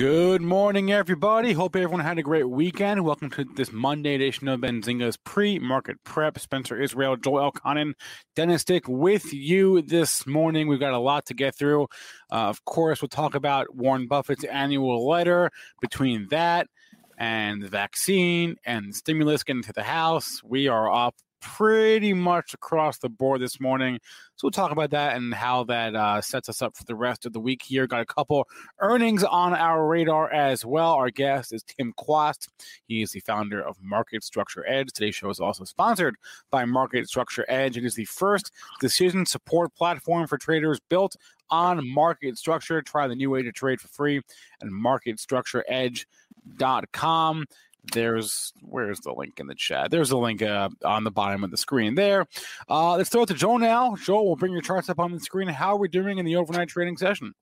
Good morning, everybody. Hope everyone had a great weekend. Welcome to this Monday edition of Benzinga's pre-market prep. Spencer Israel, Joel Elconin, Dennis Dick with you this morning. We've got a lot to get through. Uh, of course, we'll talk about Warren Buffett's annual letter. Between that and the vaccine and stimulus getting to the House, we are up pretty much across the board this morning. So we'll talk about that and how that uh, sets us up for the rest of the week here. Got a couple earnings on our radar as well. Our guest is Tim Quast. He is the founder of Market Structure Edge. Today's show is also sponsored by Market Structure Edge. It is the first decision support platform for traders built on market structure. Try the new way to trade for free at marketstructureedge.com. There's where's the link in the chat? There's a link uh, on the bottom of the screen there. Uh, let's throw it to Joe now. Joe, we'll bring your charts up on the screen. How are we doing in the overnight trading session?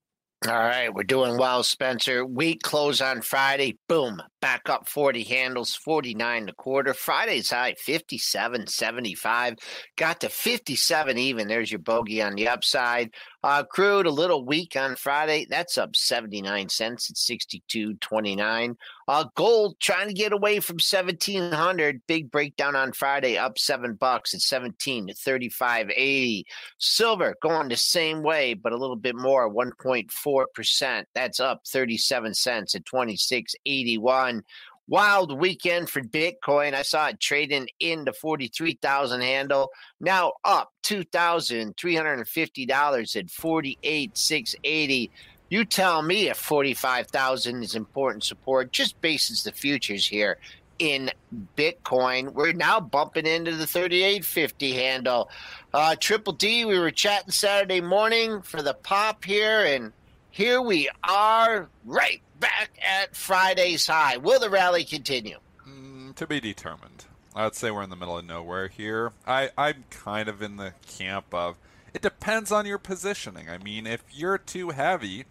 All right, we're doing well, Spencer. Week close on Friday. Boom, back up 40 handles, 49 and a quarter. Friday's high, 57, 75. Got to 57 even. There's your bogey on the upside. Uh, crude a little weak on Friday. That's up 79 cents at 62.29. Uh, gold trying to get away from 1700. Big breakdown on Friday, up seven bucks at 17 to 35.80. Silver going the same way, but a little bit more, 1.4%. That's up 37 cents at 26.81. Wild weekend for Bitcoin. I saw it trading in the 43,000 handle. Now up $2,350 at 48,680. You tell me if 45,000 is important support. Just bases the futures here in Bitcoin. We're now bumping into the 3850 handle. Uh, Triple D, we were chatting Saturday morning for the pop here, and here we are right back at Friday's high. Will the rally continue? Mm, to be determined. I'd say we're in the middle of nowhere here. I, I'm kind of in the camp of it depends on your positioning. I mean, if you're too heavy,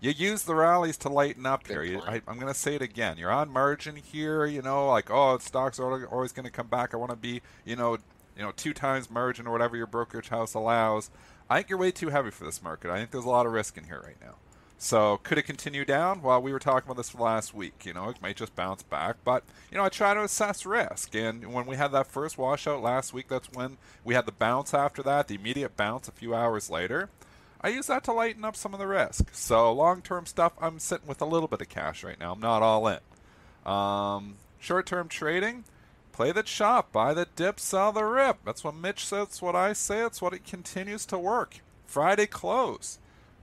you use the rallies to lighten up Good here. You. I, I'm going to say it again. You're on margin here. You know, like oh, stocks are always going to come back. I want to be, you know, you know, two times margin or whatever your brokerage house allows. I think you're way too heavy for this market. I think there's a lot of risk in here right now. So could it continue down? Well, we were talking about this last week. You know, it might just bounce back, but you know, I try to assess risk. And when we had that first washout last week, that's when we had the bounce after that, the immediate bounce a few hours later. I use that to lighten up some of the risk. So long-term stuff, I'm sitting with a little bit of cash right now. I'm not all in. Um, short-term trading, play the chop, buy the dip, sell the rip. That's what Mitch says. That's what I say. It's what it continues to work. Friday close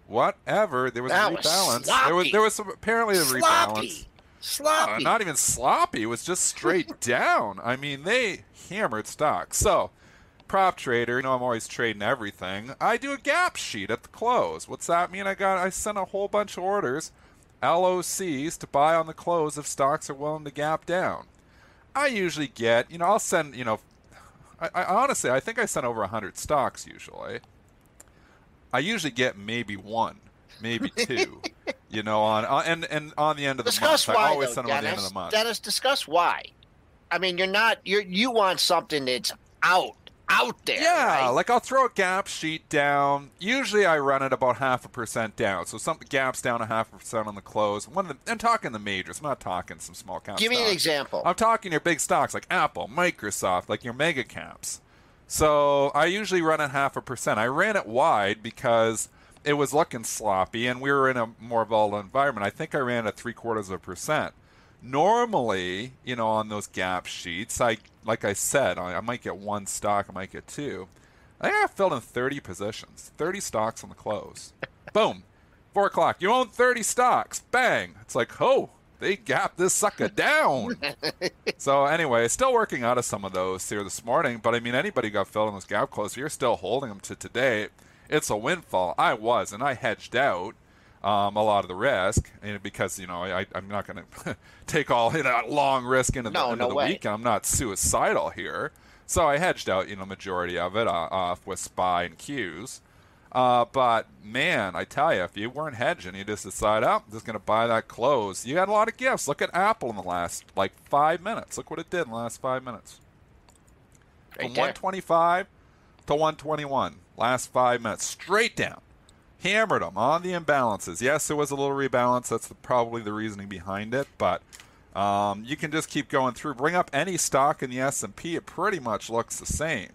whatever. There was That a was rebalance. there was there was some apparently a Sloppy. rebalance. Sloppy. Uh, not even sloppy. It was just straight down. I mean, they hammered stock. So, prop trader, you know I'm always trading everything. I do a gap sheet at the close. What's that mean? I got I sent a whole bunch of orders, LOCs to buy on the close if stocks are willing to gap down. I usually get, you know, I'll send, you know, I, I honestly, I think I sent over hundred stocks usually. I usually get maybe one, maybe two. you know, on, on and and on the end of the month, why, I always though, send them on the end of the month. Dennis, discuss why. I mean, you're not you're you want something that's out out there. Yeah, right? like I'll throw a gap sheet down. Usually I run it about half a percent down. So some gaps down a half a percent on the close. One of the, I'm talking the majors. I'm not talking some small cap. Give me an example. I'm talking your big stocks like Apple, Microsoft, like your mega caps. So I usually run at half a percent. I ran it wide because it was looking sloppy and we were in a more volatile environment. I think I ran at three quarters of a percent. Normally, you know, on those gap sheets, I like I said, I, I might get one stock, I might get two. I think I filled in 30 positions, 30 stocks on the close. Boom, four o'clock. You own 30 stocks. Bang. It's like, oh, they gapped this sucker down. so anyway, still working out of some of those here this morning. But I mean, anybody got filled in this gap close. You're still holding them to today. It's a windfall. I was, and I hedged out um, a lot of the risk and because you know I, I'm not going to take all you know, long risk into the, No, into no the weekend. I'm not suicidal here, so I hedged out you know majority of it uh, off with SPY and Qs. Uh, but man, I tell you, if you weren't hedging, you just decide, oh, I'm just going to buy that close. You had a lot of gifts. Look at Apple in the last like five minutes. Look what it did in the last five minutes. Right From there. 125 to 121, last five minutes, straight down. Hammered them on the imbalances. Yes, there was a little rebalance. That's the, probably the reasoning behind it. But um, you can just keep going through. Bring up any stock in the S&P. It pretty much looks the same.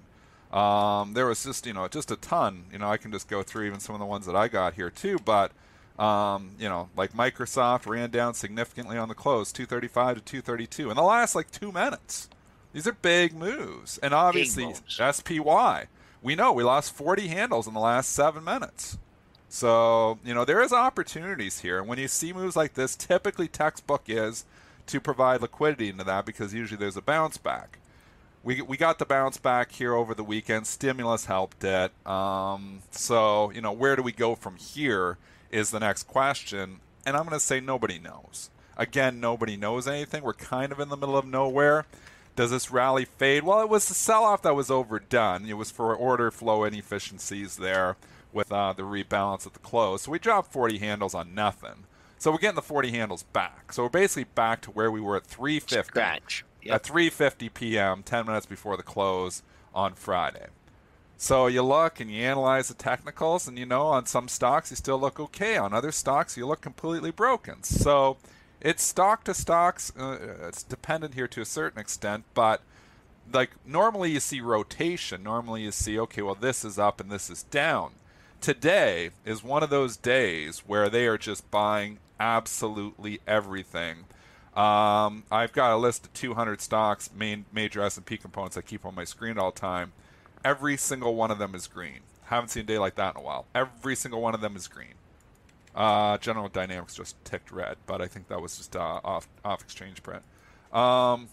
Um, there was just you know just a ton. You know I can just go through even some of the ones that I got here too. But um, you know like Microsoft ran down significantly on the close, 235 to 232 in the last like two minutes. These are big moves, and obviously moves. SPY. We know we lost 40 handles in the last seven minutes. So, you know, there is opportunities here. And when you see moves like this, typically textbook is to provide liquidity into that because usually there's a bounce back. We, we got the bounce back here over the weekend. Stimulus helped it. Um, so, you know, where do we go from here is the next question. And I'm going to say nobody knows. Again, nobody knows anything. We're kind of in the middle of nowhere. Does this rally fade? Well, it was the sell off that was overdone. It was for order flow inefficiencies there with uh, the rebalance at the close. So we dropped 40 handles on nothing. So we're getting the 40 handles back. So we're basically back to where we were at 350 Scratch. Yep. at 3:50 p.m., 10 minutes before the close on Friday. So you look and you analyze the technicals, and you know on some stocks you still look okay. On other stocks you look completely broken. So it's stock to stocks. Uh, it's dependent here to a certain extent, but like normally you see rotation. Normally you see okay, well this is up and this is down. Today is one of those days where they are just buying absolutely everything. Um, I've got a list of 200 stocks, main major S&P components I keep on my screen all time. Every single one of them is green. Haven't seen a day like that in a while. Every single one of them is green. Uh, General Dynamics just ticked red, but I think that was just uh, off off exchange print. Um,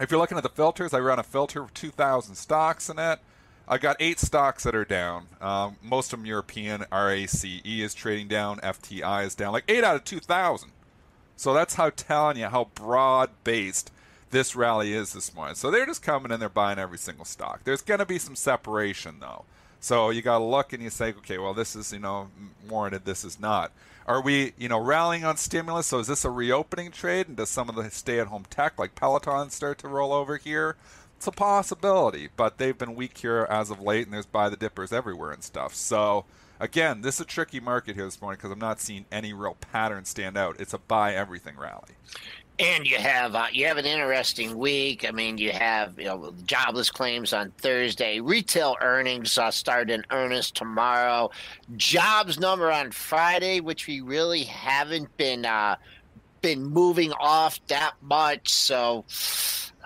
if you're looking at the filters, I run a filter with 2,000 stocks in it. I got eight stocks that are down. Um, most of them European. RACE is trading down. FTI is down. Like eight out of 2,000. So that's how telling you how broad based this rally is this morning. So they're just coming in, they're buying every single stock. There's going to be some separation though. So you got to look and you say, okay, well, this is you know warranted. This is not. Are we you know rallying on stimulus? So is this a reopening trade? And does some of the stay-at-home tech like Peloton start to roll over here? It's a possibility, but they've been weak here as of late, and there's buy the dippers everywhere and stuff. So again, this is a tricky market here this morning because I'm not seeing any real pattern stand out. It's a buy everything rally. And you have uh, you have an interesting week. I mean, you have you know jobless claims on Thursday, retail earnings uh, start in earnest tomorrow, jobs number on Friday, which we really haven't been uh, been moving off that much. So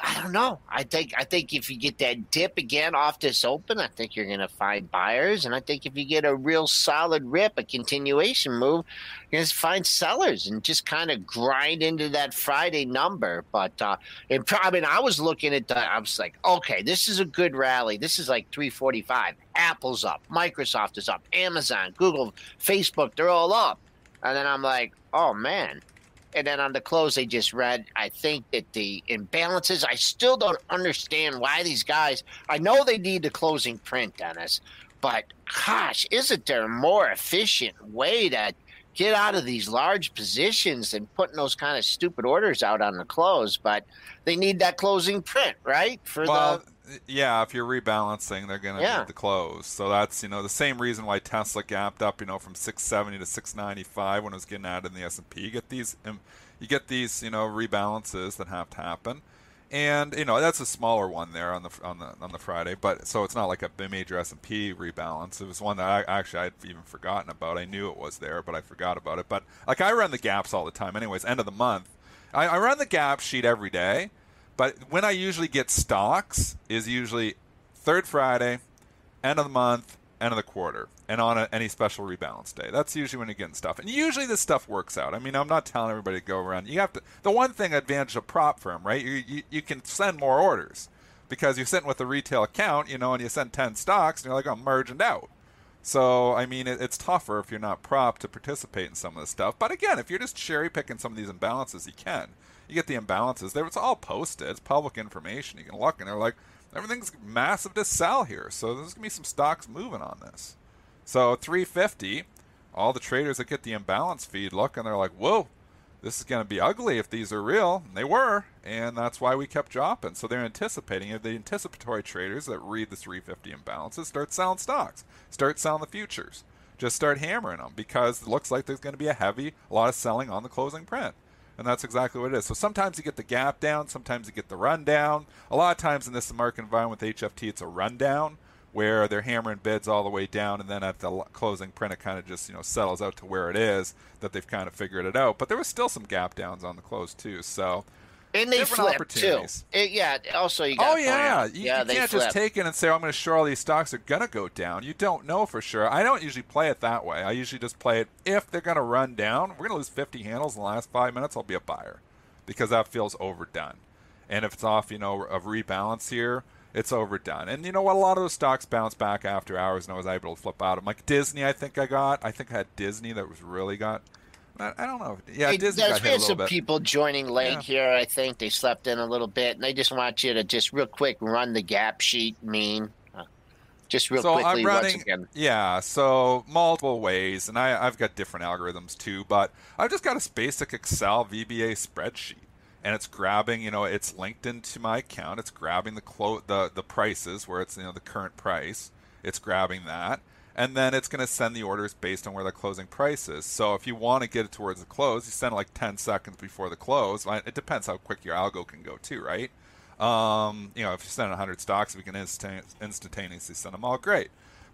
I don't know. I think I think if you get that dip again off this open, I think you're going to find buyers, and I think if you get a real solid rip, a continuation move, you're going to find sellers and just kind of grind into that Friday number. But uh, it probably, I was looking at the, I was like, okay, this is a good rally. This is like 345. Apple's up, Microsoft is up, Amazon, Google, Facebook, they're all up. And then I'm like, oh man, And then on the close, they just read. I think that the imbalances. I still don't understand why these guys. I know they need the closing print, Dennis, but gosh, isn't there a more efficient way to get out of these large positions than putting those kind of stupid orders out on the close? But they need that closing print, right? For well, the yeah, if you're rebalancing, they're going to yeah. need the close. So that's you know the same reason why Tesla gapped up, you know, from 670 to 695 when it was getting added in the S&P. You get these, um, you get these, you know, rebalances that have to happen, and you know that's a smaller one there on the on the on the Friday. But so it's not like a major S&P rebalance. It was one that I actually I'd even forgotten about. I knew it was there, but I forgot about it. But like I run the gaps all the time, anyways. End of the month, I, I run the gap sheet every day but when I usually get stocks is usually third Friday, end of the month, end of the quarter, and on a, any special rebalance day. That's usually when you're getting stuff. And usually this stuff works out. I mean, I'm not telling everybody to go around. You have to. The one thing advantage of prop firm, right? You, you, you can send more orders because you're sitting with a retail account, you know, and you send 10 stocks, and you're like, I'm merging out. So, I mean, it, it's tougher if you're not prop to participate in some of this stuff. But again, if you're just cherry picking some of these imbalances, you can you get the imbalances there. It's all posted. It's public information. You can look, and they're like, everything's massive to sell here. So there's gonna be some stocks moving on this. So 350, all the traders that get the imbalance feed look, and they're like, whoa, this is going to be ugly if these are real. And they were, and that's why we kept dropping. So they're anticipating. The anticipatory traders that read the 350 imbalances start selling stocks, start selling the futures, just start hammering them because it looks like there's going to be a heavy, a lot of selling on the closing print and that's exactly what it is. So sometimes you get the gap down, sometimes you get the run down. A lot of times in this market environment with HFT, it's a rundown where they're hammering bids all the way down, and then at the closing print, it kind of just you know settles out to where it is that they've kind of figured it out. But there was still some gap downs on the close too, so and they flip too. It, yeah. Also, you got. Oh yeah. You, yeah, you can't flip. just take it and say, oh, "I'm going to show all these stocks are going to go down." You don't know for sure. I don't usually play it that way. I usually just play it if they're going to run down. We're going to lose 50 handles in the last five minutes. I'll be a buyer because that feels overdone. And if it's off, you know, of rebalance here, it's overdone. And you know what? A lot of those stocks bounce back after hours, and I was able to flip out of them. Like Disney, I think I got. I think I had Disney that was really got I, I don't know. Yeah, Disney there's been some bit. people joining late yeah. here. I think they slept in a little bit, and they just want you to just real quick run the gap sheet. Mean, uh, just real so quickly. I'm running, Yeah, so multiple ways, and I, I've got different algorithms too. But I've just got a basic Excel VBA spreadsheet and it's grabbing you know it's linked into my account it's grabbing the clo- the the prices where it's you know the current price it's grabbing that and then it's going to send the orders based on where the closing price is. So if you want to get it towards the close, you send it like 10 seconds before the close. It depends how quick your algo can go too, right? Um, you know, if you send 100 stocks, we can instantaneously send them all, great.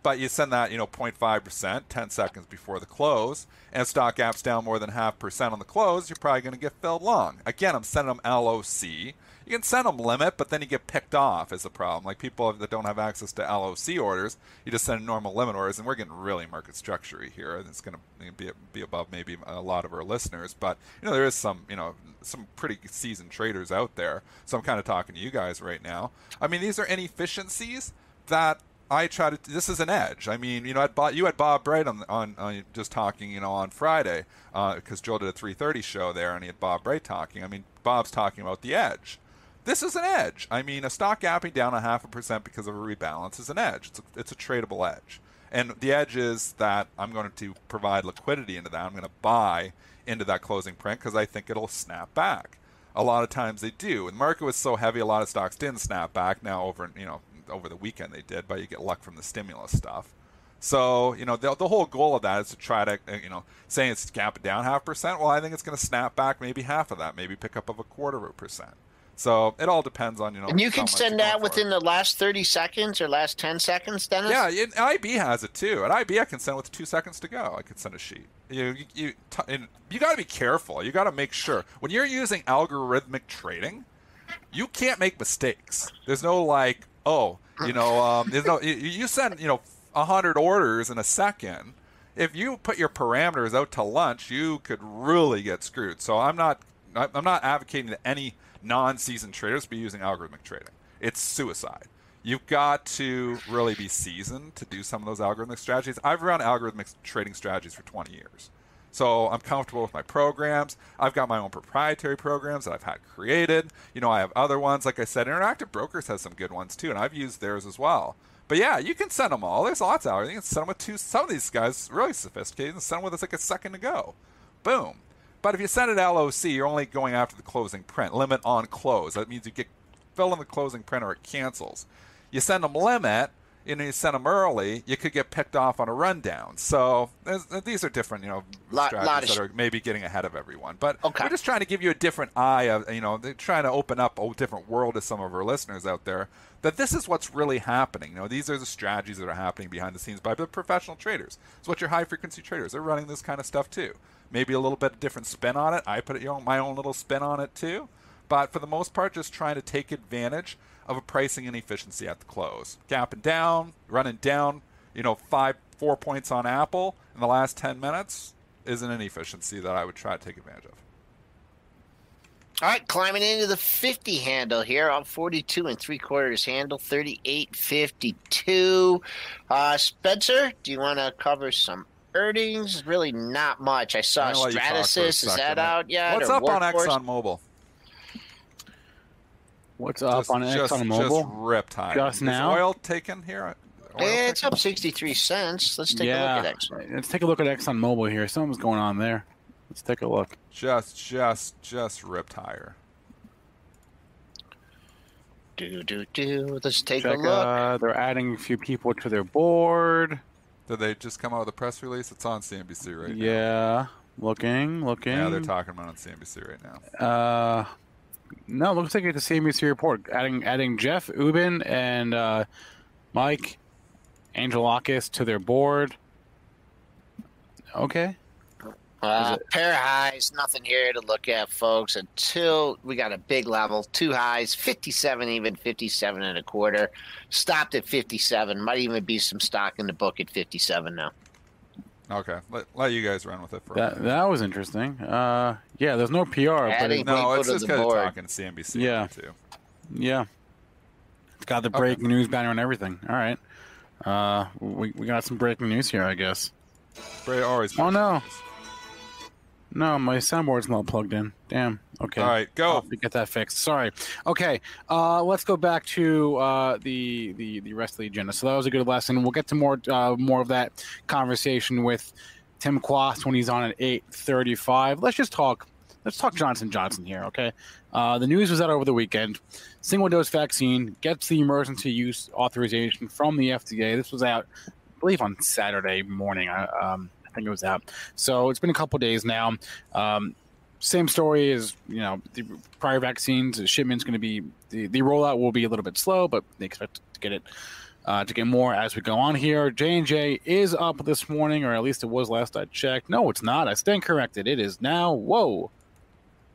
But you send that, you know, 0.5%, 10 seconds before the close, and stock gaps down more than half percent on the close, you're probably going to get filled long. Again, I'm sending them LOC you can send them limit, but then you get picked off is the problem. Like people that don't have access to LOC orders, you just send normal limit orders, and we're getting really market structure here, and it's going to be be above maybe a lot of our listeners. But you know, there is some you know some pretty seasoned traders out there. So I'm kind of talking to you guys right now. I mean, these are inefficiencies that I try to. This is an edge. I mean, you know, Bob, you had Bob Bright on, on, on just talking, you know, on Friday because uh, Joel did a 3:30 show there, and he had Bob Bright talking. I mean, Bob's talking about the edge this is an edge. I mean, a stock gapping down a half a percent because of a rebalance is an edge. It's a, it's a tradable edge. And the edge is that I'm going to provide liquidity into that. I'm going to buy into that closing print because I think it'll snap back. A lot of times they do. And the market was so heavy, a lot of stocks didn't snap back. Now over you know over the weekend they did, but you get luck from the stimulus stuff. So you know the, the whole goal of that is to try to uh, you know saying it's gap down half percent. Well, I think it's going to snap back maybe half of that, maybe pick up of a quarter of a percent. So it all depends on you know. And you can send that within the last thirty seconds or last ten seconds, Dennis. Yeah, it, IB has it too. At IB, I can send with two seconds to go. I can send a sheet. You you you, t- you got to be careful. You got to make sure when you're using algorithmic trading, you can't make mistakes. There's no like, oh, you know, um. You, send you know hundred orders in a second. If you put your parameters out to lunch, you could really get screwed. So I'm not I'm not advocating that any non-seasoned traders be using algorithmic trading. It's suicide. You've got to really be seasoned to do some of those algorithmic strategies. I've run algorithmic trading strategies for 20 years. So I'm comfortable with my programs. I've got my own proprietary programs that I've had created. You know, I have other ones. Like I said, Interactive Brokers has some good ones too, and I've used theirs as well. But yeah, you can send them all. There's lots out there. You can send them with two. Some of these guys really sophisticated and send them with us like a second to go. Boom. But if you send it LOC, you're only going after the closing print. Limit on close. That means you get fill in the closing print or it cancels. You send them limit, you know, you send them early, you could get picked off on a rundown. So these are different, you know, lot, strategies lot that are maybe getting ahead of everyone. But okay. we're just trying to give you a different eye of, you know, they're trying to open up a different world to some of our listeners out there. That this is what's really happening. You know, these are the strategies that are happening behind the scenes by the professional traders. It's what your high frequency traders are running this kind of stuff too. Maybe a little bit of different spin on it. I put you know, my own little spin on it too. But for the most part, just trying to take advantage of a pricing inefficiency at the close. Gapping down, running down, you know, five, four points on Apple in the last 10 minutes is an inefficiency that I would try to take advantage of. All right, climbing into the 50 handle here on 42 and three quarters handle, 38.52. Uh, Spencer, do you want to cover some earnings? Really not much. I saw Stratasys. Is that out yet? What's up on ExxonMobil? What's up just, on just, ExxonMobil? Just ripped high. Just Is now? oil taken here? Oil it's taken? up 63 cents. Let's take yeah. a look at Exxon. Let's take a look at ExxonMobil here. Something's going on there. Let's take a look. Just, just, just ripped higher. Do, do, do. Let's take Check, a look. Uh, they're adding a few people to their board. Did they just come out with a press release? It's on CNBC right yeah. now. Yeah. Looking, looking. Yeah, they're talking about it on CNBC right now. Uh, no, looks like it's the CNBC report. Adding adding Jeff Ubben and uh, Mike Angelakis to their board. Okay. Uh, pair of highs, nothing here to look at, folks, until we got a big level. Two highs, 57 even, 57 and a quarter. Stopped at 57. Might even be some stock in the book at 57 now. Okay, let, let you guys run with it for that. That was interesting. Uh, yeah, there's no PR, Adding but it, no, it's just kind of talking to CNBC. Yeah, too. Yeah, it's got the breaking okay. news banner and everything. All right, uh, we we got some breaking news here, I guess. Bray always. Oh no. News. No, my soundboard's not plugged in. Damn. Okay. All right, go. Get that fixed. Sorry. Okay. Uh, let's go back to uh, the, the the rest of the agenda. So that was a good lesson. We'll get to more uh, more of that conversation with Tim Quast when he's on at eight thirty five. Let's just talk. Let's talk Johnson Johnson here. Okay. Uh, the news was out over the weekend. Single dose vaccine gets the emergency use authorization from the FDA. This was out, I believe, on Saturday morning. Um, think it was out. So it's been a couple days now. Um, same story as you know the prior vaccines. The shipment's going to be the, the rollout will be a little bit slow, but they expect to get it uh, to get more as we go on here. J and J is up this morning, or at least it was last I checked. No, it's not. I stand corrected. It is now. Whoa!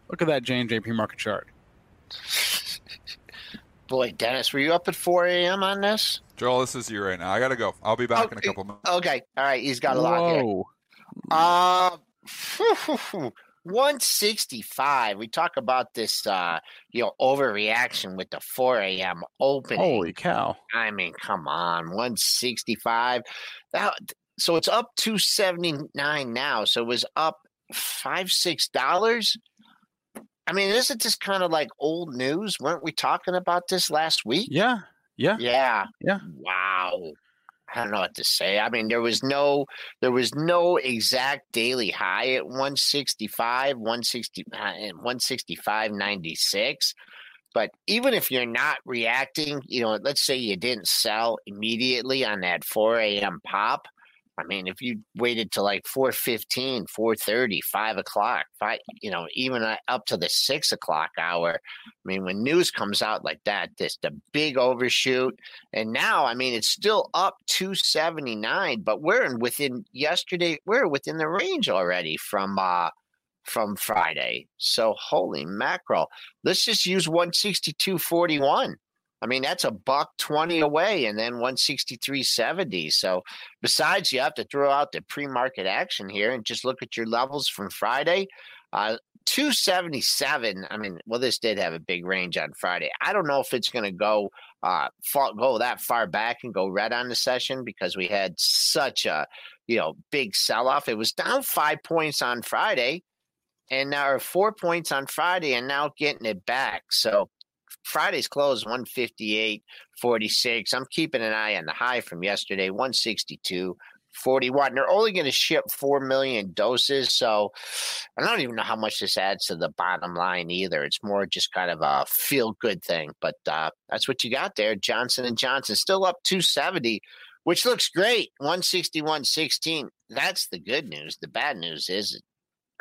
Look at that J and J pre-market chart. Boy, Dennis, were you up at 4 a.m. on this? Joel, this is you right now. I got to go. I'll be back okay. in a couple minutes. Okay. All right. He's got a lot here. Uh, 165. We talk about this, uh, you know, overreaction with the 4 a.m. opening. Holy cow. I mean, come on. 165. That, so it's up 279 now. So it was up five, six dollars. I mean, isn't this kind of like old news? Weren't we talking about this last week? Yeah. Yeah. Yeah. Yeah. Wow. I don't know what to say. I mean, there was no there was no exact daily high at 165, 160 uh, 165 96. But even if you're not reacting, you know, let's say you didn't sell immediately on that 4 a.m. pop, I mean, if you waited to like 4.15, 4.30, 5 o'clock, five, you know, even up to the 6 o'clock hour, I mean, when news comes out like that, this the big overshoot. And now, I mean, it's still up 279, but we're in within yesterday, we're within the range already from uh from Friday. So holy mackerel. Let's just use 162.41. I mean, that's a buck 20 away and then 163.70. So, besides, you have to throw out the pre market action here and just look at your levels from Friday. Uh, 277. I mean, well, this did have a big range on Friday. I don't know if it's going to go uh far, go that far back and go red on the session because we had such a you know big sell off. It was down five points on Friday, and now four points on Friday, and now getting it back. So Friday's close 158 46. I'm keeping an eye on the high from yesterday 162 41. They're only going to ship 4 million doses. So I don't even know how much this adds to the bottom line either. It's more just kind of a feel good thing. But uh, that's what you got there. Johnson and Johnson still up 270, which looks great. 161 16. That's the good news. The bad news is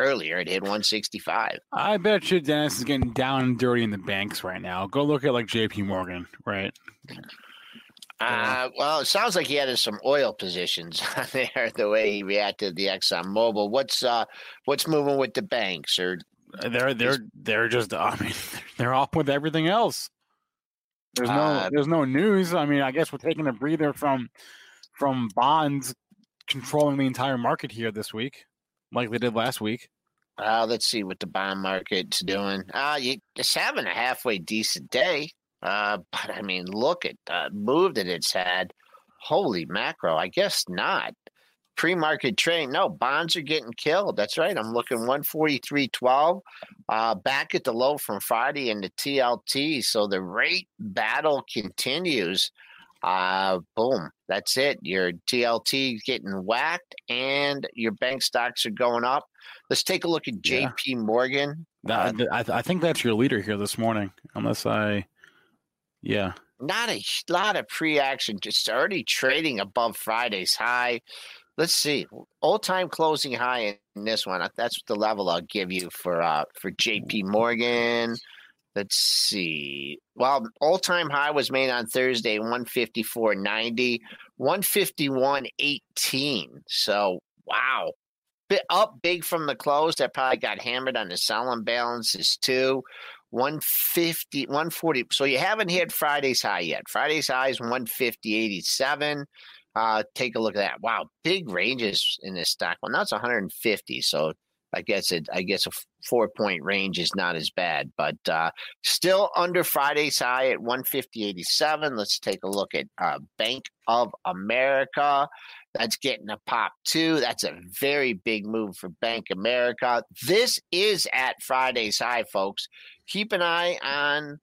earlier it hit 165. I bet you Dennis is getting down and dirty in the banks right now. Go look at like JP Morgan, right? Uh, well, it sounds like he had some oil positions on there. The way he reacted to the Exxon Mobil. What's uh, what's moving with the banks? Or they're they're they're just. I mean, they're off with everything else. There's no uh, there's no news. I mean, I guess we're taking a breather from from bonds controlling the entire market here this week, like they did last week. Uh, let's see what the bond market's doing. Uh, you, it's having a halfway decent day. Uh, but I mean, look at the move that it's had. Holy macro! I guess not. Pre-market trade. No, bonds are getting killed. That's right. I'm looking 143.12. Uh, back at the low from Friday in the TLT. So the rate battle continues. Uh, boom. That's it. Your TLT getting whacked and your bank stocks are going up. Let's take a look at JP yeah. Morgan. Uh, I, I think that's your leader here this morning, unless I yeah. Not a lot of pre action, just already trading above Friday's high. Let's see. All time closing high in this one. That's the level I'll give you for uh for JP Morgan. Let's see. Well, all time high was made on Thursday, 154.90, 151.18. So, wow. Bit up big from the close. That probably got hammered on the selling balances too. 150, 140. So you haven't hit Friday's high yet. Friday's high is 150.87. Uh, take a look at that. Wow, big ranges in this stock. Well, now it's 150. So I guess it. I guess a four point range is not as bad, but uh, still under Friday's high at 150.87. Let's take a look at uh, Bank of America. That's getting a pop too. That's a very big move for Bank America. This is at Friday's high, folks keep an eye on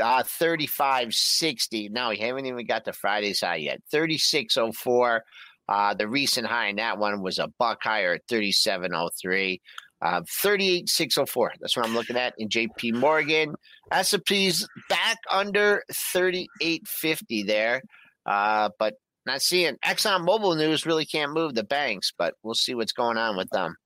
uh, 3560. No, we haven't even got to Friday's high yet. 3604. Uh, the recent high in that one was a buck higher at 3703. Uh, 38604. That's what I'm looking at in JP Morgan. S&P's back under 3850 there. Uh, but not seeing Exxon Mobil news really can't move the banks, but we'll see what's going on with them.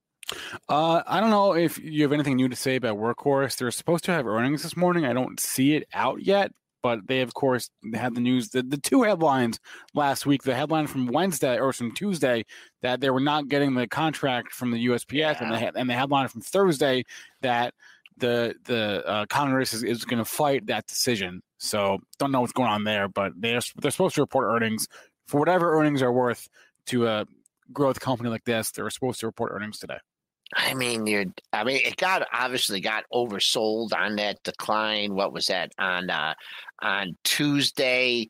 Uh, I don't know if you have anything new to say about Workhorse. They're supposed to have earnings this morning. I don't see it out yet, but they of course had the news the, the two headlines last week. The headline from Wednesday or from Tuesday that they were not getting the contract from the USPS, yeah. and the and the headline from Thursday that the the uh, Congress is, is going to fight that decision. So don't know what's going on there, but they're they're supposed to report earnings for whatever earnings are worth to a growth company like this. They're supposed to report earnings today. I mean, you're. I mean, it got obviously got oversold on that decline. What was that on uh, on Tuesday?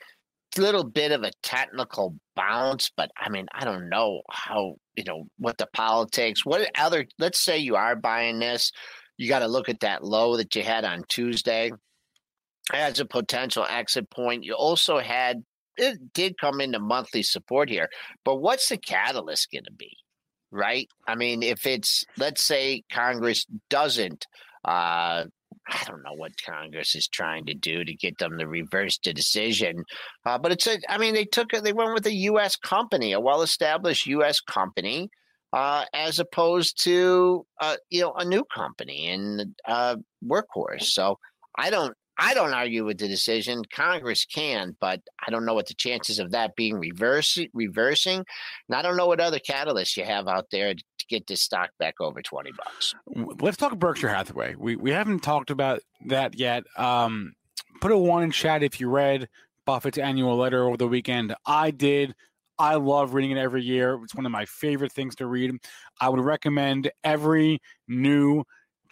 Little bit of a technical bounce, but I mean, I don't know how you know what the politics. What other? Let's say you are buying this, you got to look at that low that you had on Tuesday as a potential exit point. You also had it did come into monthly support here, but what's the catalyst going to be? Right? I mean, if it's let's say Congress doesn't uh, I don't know what Congress is trying to do to get them to reverse the decision, uh, but it's a. I mean, they took it. They went with a U.S. company, a well-established U.S. company, uh, as opposed to uh, you know a new company in uh, Workhorse. So I don't. I don't argue with the decision. Congress can, but I don't know what the chances of that being reverse, reversing. And I don't know what other catalysts you have out there to get this stock back over 20 bucks. Let's talk Berkshire Hathaway. We, we haven't talked about that yet. Um, put a one in chat if you read Buffett's annual letter over the weekend. I did. I love reading it every year. It's one of my favorite things to read. I would recommend every new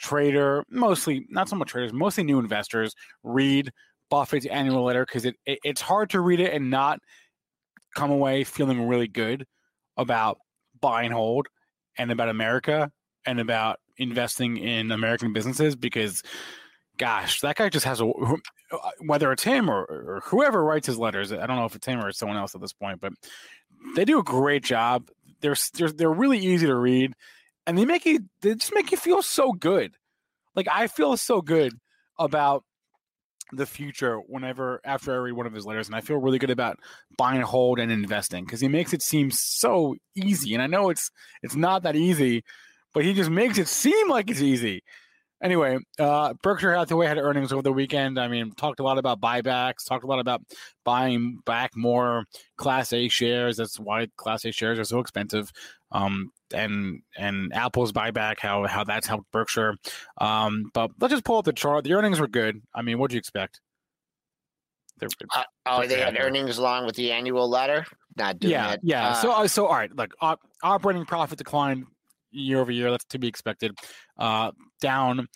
trader, mostly not so much traders, mostly new investors read Buffett's annual letter because it, it, it's hard to read it and not come away feeling really good about buy and hold and about America and about investing in American businesses because gosh, that guy just has a uh, whether it's him or, or, whoever writes his letters. I don't know if it's him or someone else at this point, but they do a great job. They're they're, they're really easy to read, and they make you they just make you feel so good. Like I feel so good about the future whenever after I read one of his letters, and I feel really good about buying, hold, and investing because he makes it seem so easy. And I know it's it's not that easy, but he just makes it seem like it's easy. Anyway, uh, Berkshire Hathaway had earnings over the weekend. I mean, talked a lot about buybacks, talked a lot about buying back more Class A shares. That's why Class A shares are so expensive. Um, and and Apple's buyback, how how that's helped Berkshire. Um, but let's just pull up the chart. The earnings were good. I mean, what do you expect? Uh, oh, they had earnings along with the annual letter. Not doing yeah, it. yeah. Uh, so uh, so all right. Look, op- operating profit declined year over year. That's to be expected. Uh, down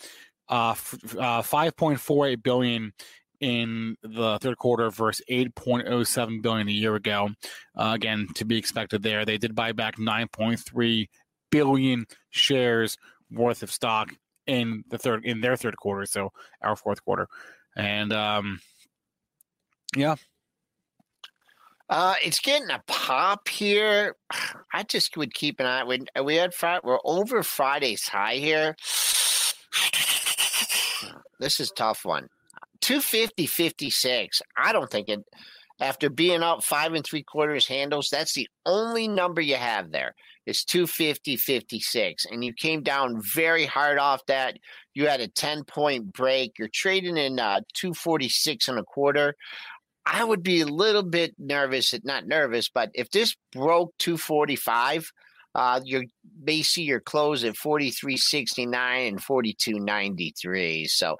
uh, f- uh, 5.48 billion in the third quarter versus 8.07 billion a year ago. Uh, again, to be expected there. They did buy back 9.3 billion shares worth of stock in the third in their third quarter, so our fourth quarter. And um, yeah, uh, it's getting a pop here. I just would keep an eye. When we had Friday, we're over Friday's high here. This is tough one. 250 56. I don't think it after being up five and three quarters handles, that's the only number you have there. It's 250 56. And you came down very hard off that. You had a 10 point break. You're trading in uh, 246 and a quarter. I would be a little bit nervous, not nervous, but if this broke 245, uh, you may see your close at 43.69 and 42.93. So,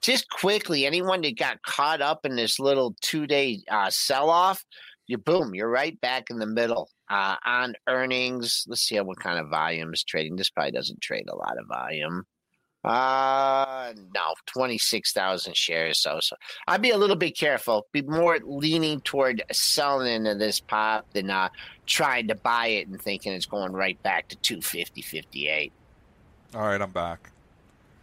just quickly, anyone that got caught up in this little two day uh, sell off, you boom, you're right back in the middle uh, on earnings. Let's see what kind of volume is trading. This probably doesn't trade a lot of volume. Uh no, twenty six thousand shares. So, so I'd be a little bit careful. Be more leaning toward selling into this pop than uh trying to buy it and thinking it's going right back to 250, 58. All right, I'm back.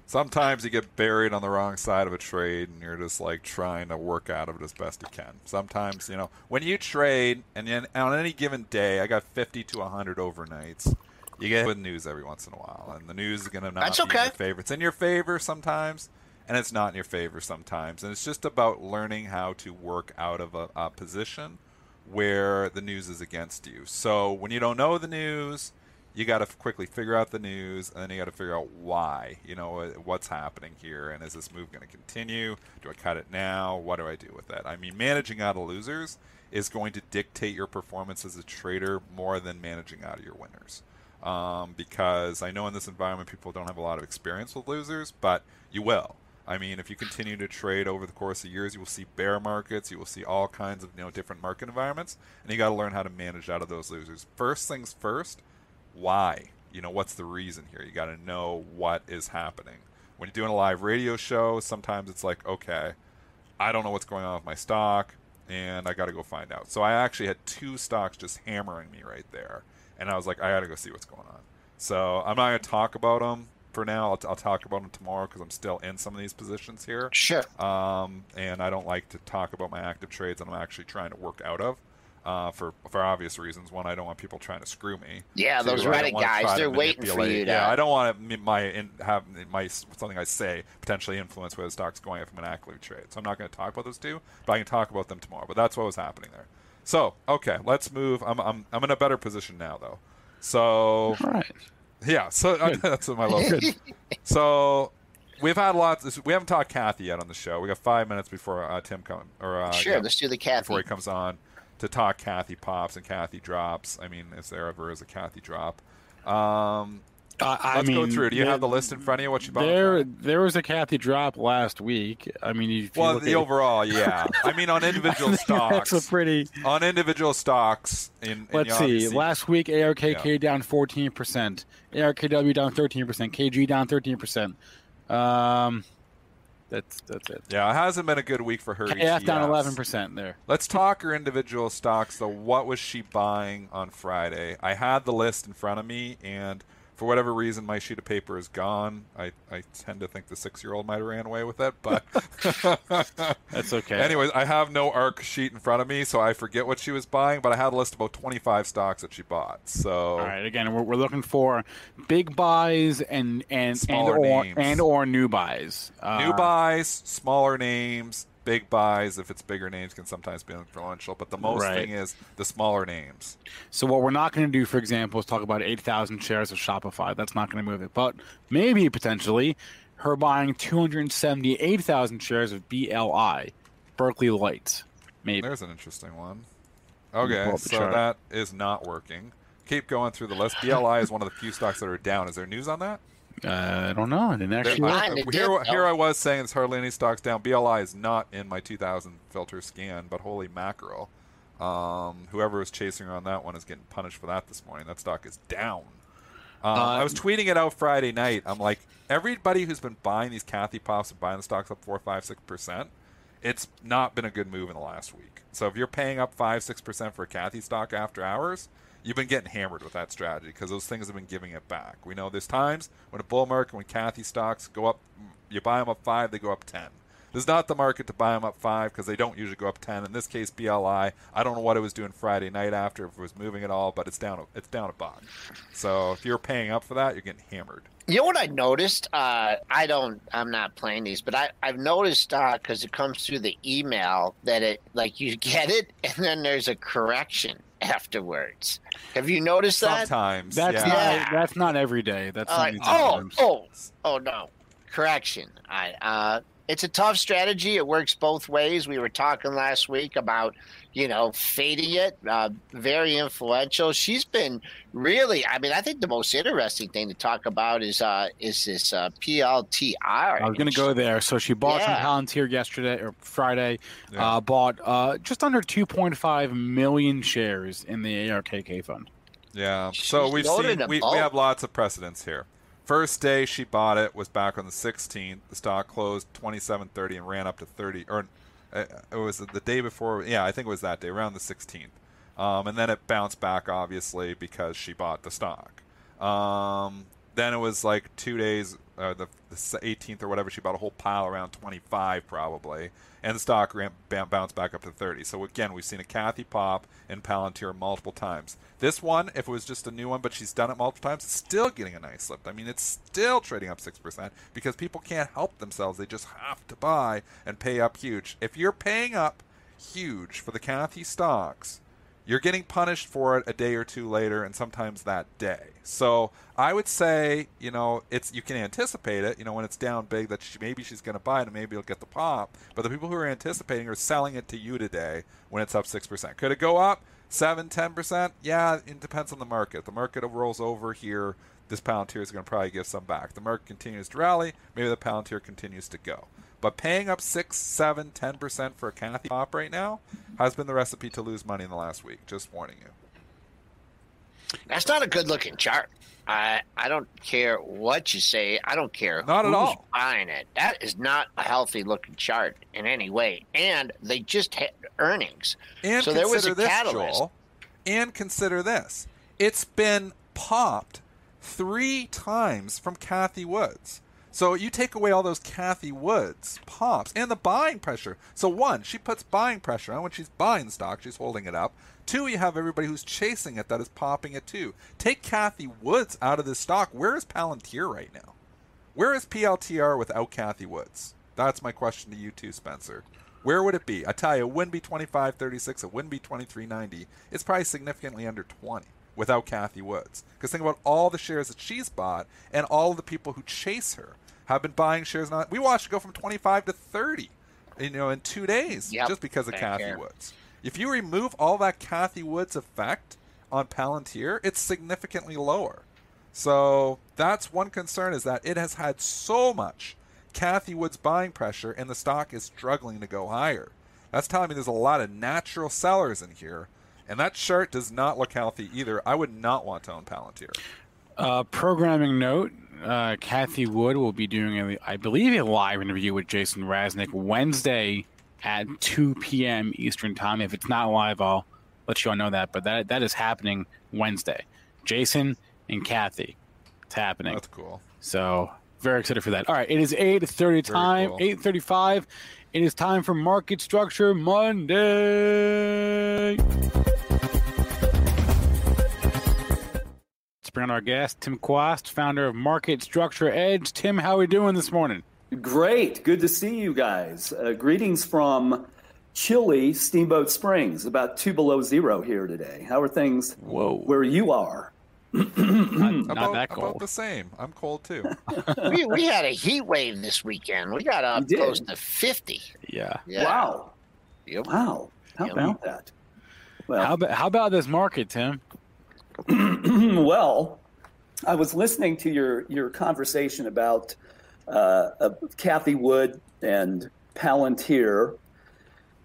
Sometimes you get buried on the wrong side of a trade and you're just like trying to work out of it as best you can. Sometimes, you know, when you trade and then on any given day, I got 50 to 100 overnights you get good news every once in a while, and the news is going to not That's be okay. in your favor. It's in your favor sometimes, and it's not in your favor sometimes. And it's just about learning how to work out of a, a position where the news is against you. So when you don't know the news, you got to quickly figure out the news, and then you got to figure out why. You know uh, what's happening here, and is this move going to continue? Do I cut it now? What do I do with that? I mean, managing out of losers is going to dictate your performance as a trader more than managing out of your winners um, because I know in this environment people don't have a lot of experience with losers, but you will. I mean, if you continue to trade over the course of years, you will see bear markets, you will see all kinds of you know different market environments, and you got to learn how to manage out of those losers. First things first, why? You know, what's the reason here? You got to know what is happening. When you're doing a live radio show, sometimes it's like, okay, I don't know what's going on with my stock, and I got to go find out. So I actually had two stocks just hammering me right there and I was like, I got to go see what's going on. So I'm not going to talk about them for now. I'll, t- I'll talk about them tomorrow because I'm still in some of these positions here. Sure. Um, and I don't like to talk about my active trades that I'm actually trying to work out of. Uh, for for obvious reasons. One, I don't want people trying to screw me. Yeah, Two, those Reddit guys, they're waiting for you. To... Yeah, I don't want to, my in, have my something I say potentially influence where the stock's going if I'm an active trade. So I'm not going to talk about those two, but I can talk about them tomorrow. But that's what was happening there. So okay, let's move. I'm I'm I'm in a better position now though. So all right. Yeah, so that's my little. so we've had lots. We haven't talked Cathie yet on the show. We got five minutes before uh, Tim comes. Or uh, sure, yeah, let's do the Cathie before he comes on to talk Cathie pops and Cathie drops. I mean, is there ever is a Cathie drop? Um, uh, I Let's mean, go through. Do you have the list in front of you? What you bought? There, there was a Cathie drop last week. I mean, well, the overall, yeah. I mean, on individual stocks, that's a pretty on individual stocks. In, let's see. Last week, ARKK yeah. down fourteen percent, ARKW down thirteen percent, KG down thirteen percent. Um, that's that's it. Yeah, it hasn't been a good week for her. KF down eleven percent there. Let's talk her individual stocks. though. what was she buying on Friday? I had the list in front of me, and for whatever reason, my sheet of paper is gone. I, I tend to think the six year old might have ran away with it, but That's okay. Anyways, I have no ARK sheet in front of me, so I forget what she was buying, but I had a list of about 25 stocks that she bought. So All right. Again, we're, we're looking for big buys and and and or names. and or new buys. Uh, new buys, smaller names, big buys. If it's bigger names, can sometimes be influential. But the most Right. thing is the smaller names. So what we're not going to do, for example, is talk about eight thousand shares of Shopify. That's not going to move it. But maybe potentially, her buying two hundred seventy-eight thousand shares of BLI, Berkeley Lights. Maybe. There's an interesting one. Okay, so chart. that is not working. Keep going through the list. BLI is one of the few stocks that are down. Is there news on that? Uh, I don't know. I didn't actually. Mine, I- it here, here. I was saying there's hardly any stocks down. BLI is not in my 2000 filter scan, but holy mackerel. Um, whoever was chasing her on that one is getting punished for that this morning. That stock is down. Um, I was tweeting it out Friday night. I'm like, everybody who's been buying these Cathie Pops and buying the stocks up four, five, six percent, it's not been a good move in the last week. So if you're paying up five, six percent for a Cathie stock after hours, you've been getting hammered with that strategy because those things have been giving it back. We know there's times when a bull market, when Cathie stocks go up, you buy them up five, they go up ten. This is not the market to buy them up five because they don't usually go up ten. In this case, BLI. I don't know what it was doing Friday night after if it was moving at all, but it's down. It's down a buck. So if you're paying up for that, you're getting hammered. You know what I noticed? Uh, I don't. I'm not playing these, but I I've noticed because it comes through the email that it like you get it and then there's a correction afterwards. Have you noticed that? Sometimes, That's yeah. not. Yeah. That's not every day. That's Uh, only oh, oh, oh no! Correction. I uh, it's a tough strategy. It works both ways. We were talking last week about you know fading it. Uh, very influential. She's been really. I mean, I think the most interesting thing to talk about is uh, is this uh, PLTR. I was going to go there. So she bought Yeah. some Palantir yesterday or Friday. Yeah. Uh, bought uh, just under 2.5 million shares in the ARKK fund. Yeah. So She's we've seen we, we have lots of precedents here. First day she bought it was back on the 16th. The stock closed 27.30 and ran up to 30 or uh, it was the day before. Yeah, I think it was that day around the 16th. Um, and then it bounced back obviously because she bought the stock. Um, then it was like two days, uh, the, the 18th or whatever. She bought a whole pile around 25 probably, and the stock ran, b- bounced back up to 30. So again, we've seen a Cathie pop in Palantir multiple times. This one, if it was just a new one, but she's done it multiple times, it's still getting a nice lift. I mean, it's still trading up six percent because people can't help themselves; they just have to buy and pay up huge. If you're paying up huge for the Cathie stocks, you're getting punished for it a day or two later and sometimes that day. So I would say, you know, it's you can anticipate it, you know, when it's down big that she, maybe she's going to buy it and maybe it'll get the pop. But the people who are anticipating are selling it to you today when it's up 6%. Could it go up 7, 10%? Yeah, it depends on the market. The market rolls over here. This Palantir is going to probably give some back. The market continues to rally. Maybe the Palantir continues to go. But paying up 6, 7, 10% for a Cathie pop right now has been the recipe to lose money in the last week. Just warning you. That's not a good looking chart. I I don't care what you say. I don't care Not at all. buying it. That is not a healthy looking chart in any way. And they just had earnings. And so consider there was a this, catalyst. Joel. And consider this. It's been popped three times from Cathie Woods. So you take away all those Cathie Woods pops and the buying pressure. So one, she puts buying pressure on when she's buying stock, she's holding it up. Two, you have everybody who's chasing it that is popping it too. Take Cathie Woods out of this stock. Where is Palantir right now? Where is PLTR without Cathie Woods? That's my question to you too, Spencer. Where would it be? I tell you, it wouldn't be 25.36. It wouldn't be 23.90. It's probably significantly under 20 without Cathie Woods. Because think about all the shares that she's bought and all of the people who chase her have been buying shares. Not we watched it go from 25 to 30, you know, in two days Yep. just because of Back Cathie here. Woods. If you remove all that Cathie Woods effect on Palantir, it's significantly lower. So that's one concern is that it has had so much Cathie Woods buying pressure and the stock is struggling to go higher. That's telling me there's a lot of natural sellers in here, and that chart does not look healthy either. I would not want to own Palantir. Uh, programming note: uh, Cathie Wood will be doing, a, I believe, a live interview with Jason Raznick Wednesday at 2 p.m. Eastern Time. If it's not live, I'll let you all know that. But that that is happening Wednesday. Jason and Cathie, it's happening. That's cool. So very excited for that. All right, it is 8:30 time. cool. 8:35. It is time for Market Structure Monday. Let's bring on our guest, Tim Quast, founder of Market Structure Edge. Tim, how are we doing this morning? Great. Good to see you guys. Uh, greetings from chilly Steamboat Springs, about two below zero here today. How are things Whoa. where you are? Not, not about, that about cold. the same. I'm cold too. we, we had a heat wave this weekend. We got up You did? close to 50. Yeah. Yeah. Wow. Yep. Wow. How Yep. about that? Well, How about, how about this market, Tim? well, I was listening to your, your conversation about uh, uh, Cathie Wood and Palantir,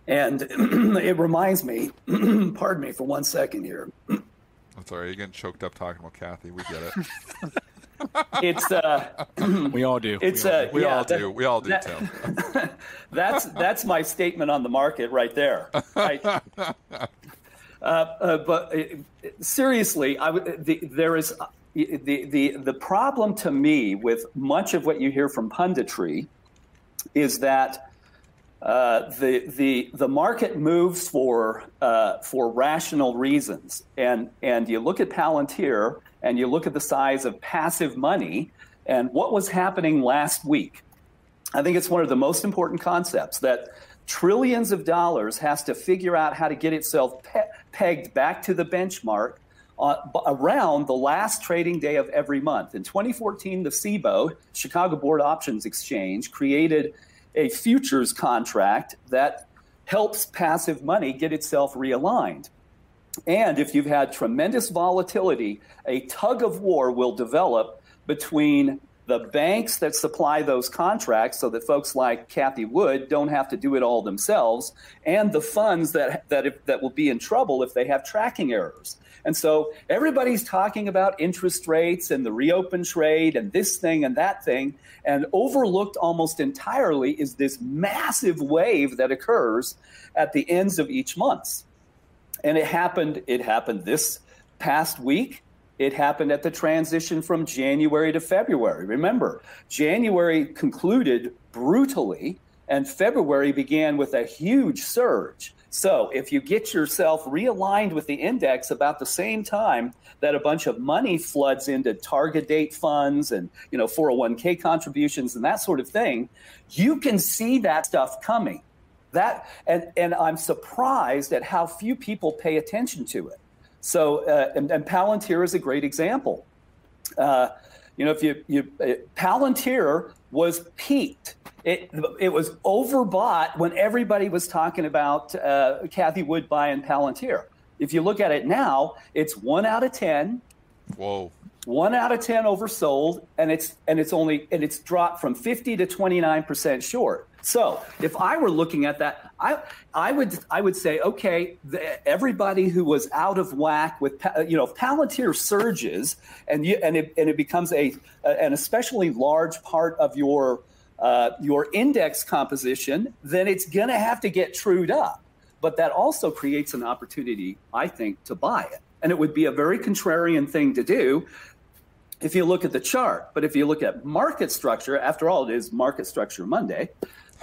and it reminds me, pardon me for one second here. I'm sorry, you're getting choked up talking about Cathie. We get it. It's uh, We all do. it's we all, uh, we yeah, all that- do. We all do, that- Tim. That's that's my statement on the market right there. I- uh, uh, but uh, seriously, I would, the, there is uh, the, the the problem to me with much of what you hear from punditry is that uh, the the the market moves for uh, for rational reasons, and and you look at Palantir and you look at the size of passive money and what was happening last week. I think it's one of the most important concepts that trillions of dollars has to figure out how to get itself pe- pegged back to the benchmark uh, around the last trading day of every month. In 2014, the CBOE, Chicago Board Options Exchange, created a futures contract that helps passive money get itself realigned. And if you've had tremendous volatility, a tug of war will develop between the banks that supply those contracts so that folks like Cathie Wood don't have to do it all themselves, and the funds that, that, that will be in trouble if they have tracking errors. And so everybody's talking about interest rates and the reopen trade and this thing and that thing. And overlooked almost entirely is this massive wave that occurs at the ends of each month and it happened it happened this past week it happened at the transition from January to February. Remember January concluded brutally and February began with a huge surge. So if you get yourself realigned with the index about the same time that a bunch of money floods into target date funds and you know 401k contributions and that sort of thing you can see that stuff coming. That and and I'm surprised at how few people pay attention to it. So uh, and, and Palantir is a great example. Uh, you know, if you you uh, Palantir was peaked. It it was overbought when everybody was talking about uh, Cathie Wood buying Palantir. If you look at it now, it's one out of ten Whoa. one out of 10 oversold and it's and it's only and it's dropped from 50 to 29% short so if i were looking at that i i would i would say okay the, everybody who was out of whack with you know palantir surges and you and it and it becomes a an especially large part of your uh, your index composition then it's going to have to get trued up but that also creates an opportunity, I think, to buy it. And it would be a very contrarian thing to do if you look at the chart. But if you look at market structure, after all, it is Market Structure Monday,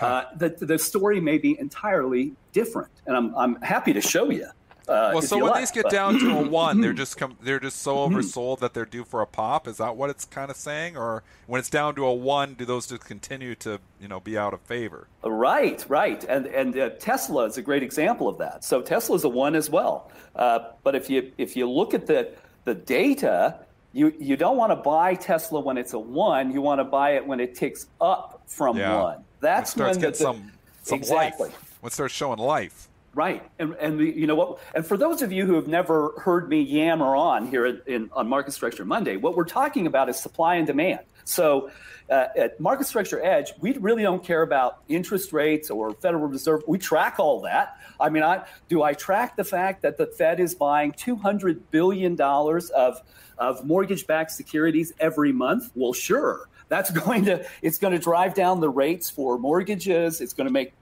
uh, the, the story may be entirely different. And I'm, I'm happy to show you. Uh, Well, so when like, these get but- down to a one, they're just com- they're just so Mm-hmm. oversold that they're due for a pop. Is that what it's kind of saying? Or when it's down to a one, do those just continue to you know be out of favor? Right, right, and and uh, Tesla is a great example of that. So Tesla's a one as well. Uh, but if you if you look at the the data, you you don't want to buy Tesla when it's a one. You want to buy it when it ticks up from Yeah. one. That's when it starts when getting the, some some exactly. life. When it starts showing life. Right, and and the, you know what? And for those of you who have never heard me yammer on here in, in, on Market Structure Monday, what we're talking about is supply and demand. So uh, at Market Structure Edge, we really don't care about interest rates or Federal Reserve. We track all that. I mean, I do I track the fact that the Fed is buying two hundred billion dollars of of mortgage-backed securities every month? Well, sure. That's going to it's going to drive down the rates for mortgages. It's going to make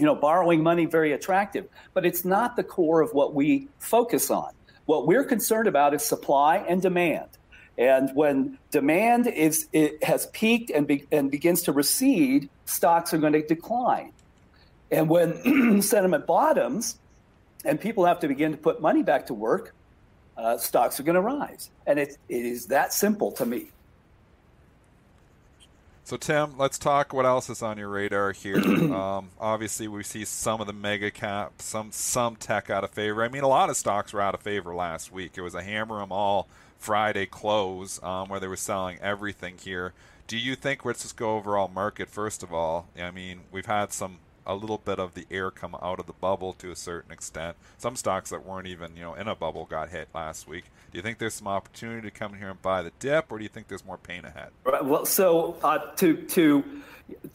you know, borrowing money very attractive, but it's not the core of what we focus on. What we're concerned about is supply and demand. And when demand is it has peaked and, be, and begins to recede, stocks are going to decline. And when sentiment bottoms and people have to begin to put money back to work, uh, stocks are going to rise. And it, it is that simple to me. So Tim, let's talk. What else is on your radar here? um, obviously, we see some of the mega caps, some some tech out of favor. I mean, a lot of stocks were out of favor last week. It was a hammer them all Friday close um, where they were selling everything here. Do you think let's just go overall market first of all? I mean, we've had some a little bit of the air come out of the bubble to a certain extent. Some stocks that weren't even you know in a bubble got hit last week. Do you think there's some opportunity to come in here and buy the dip, or do you think there's more pain ahead? Right, well, so uh, to to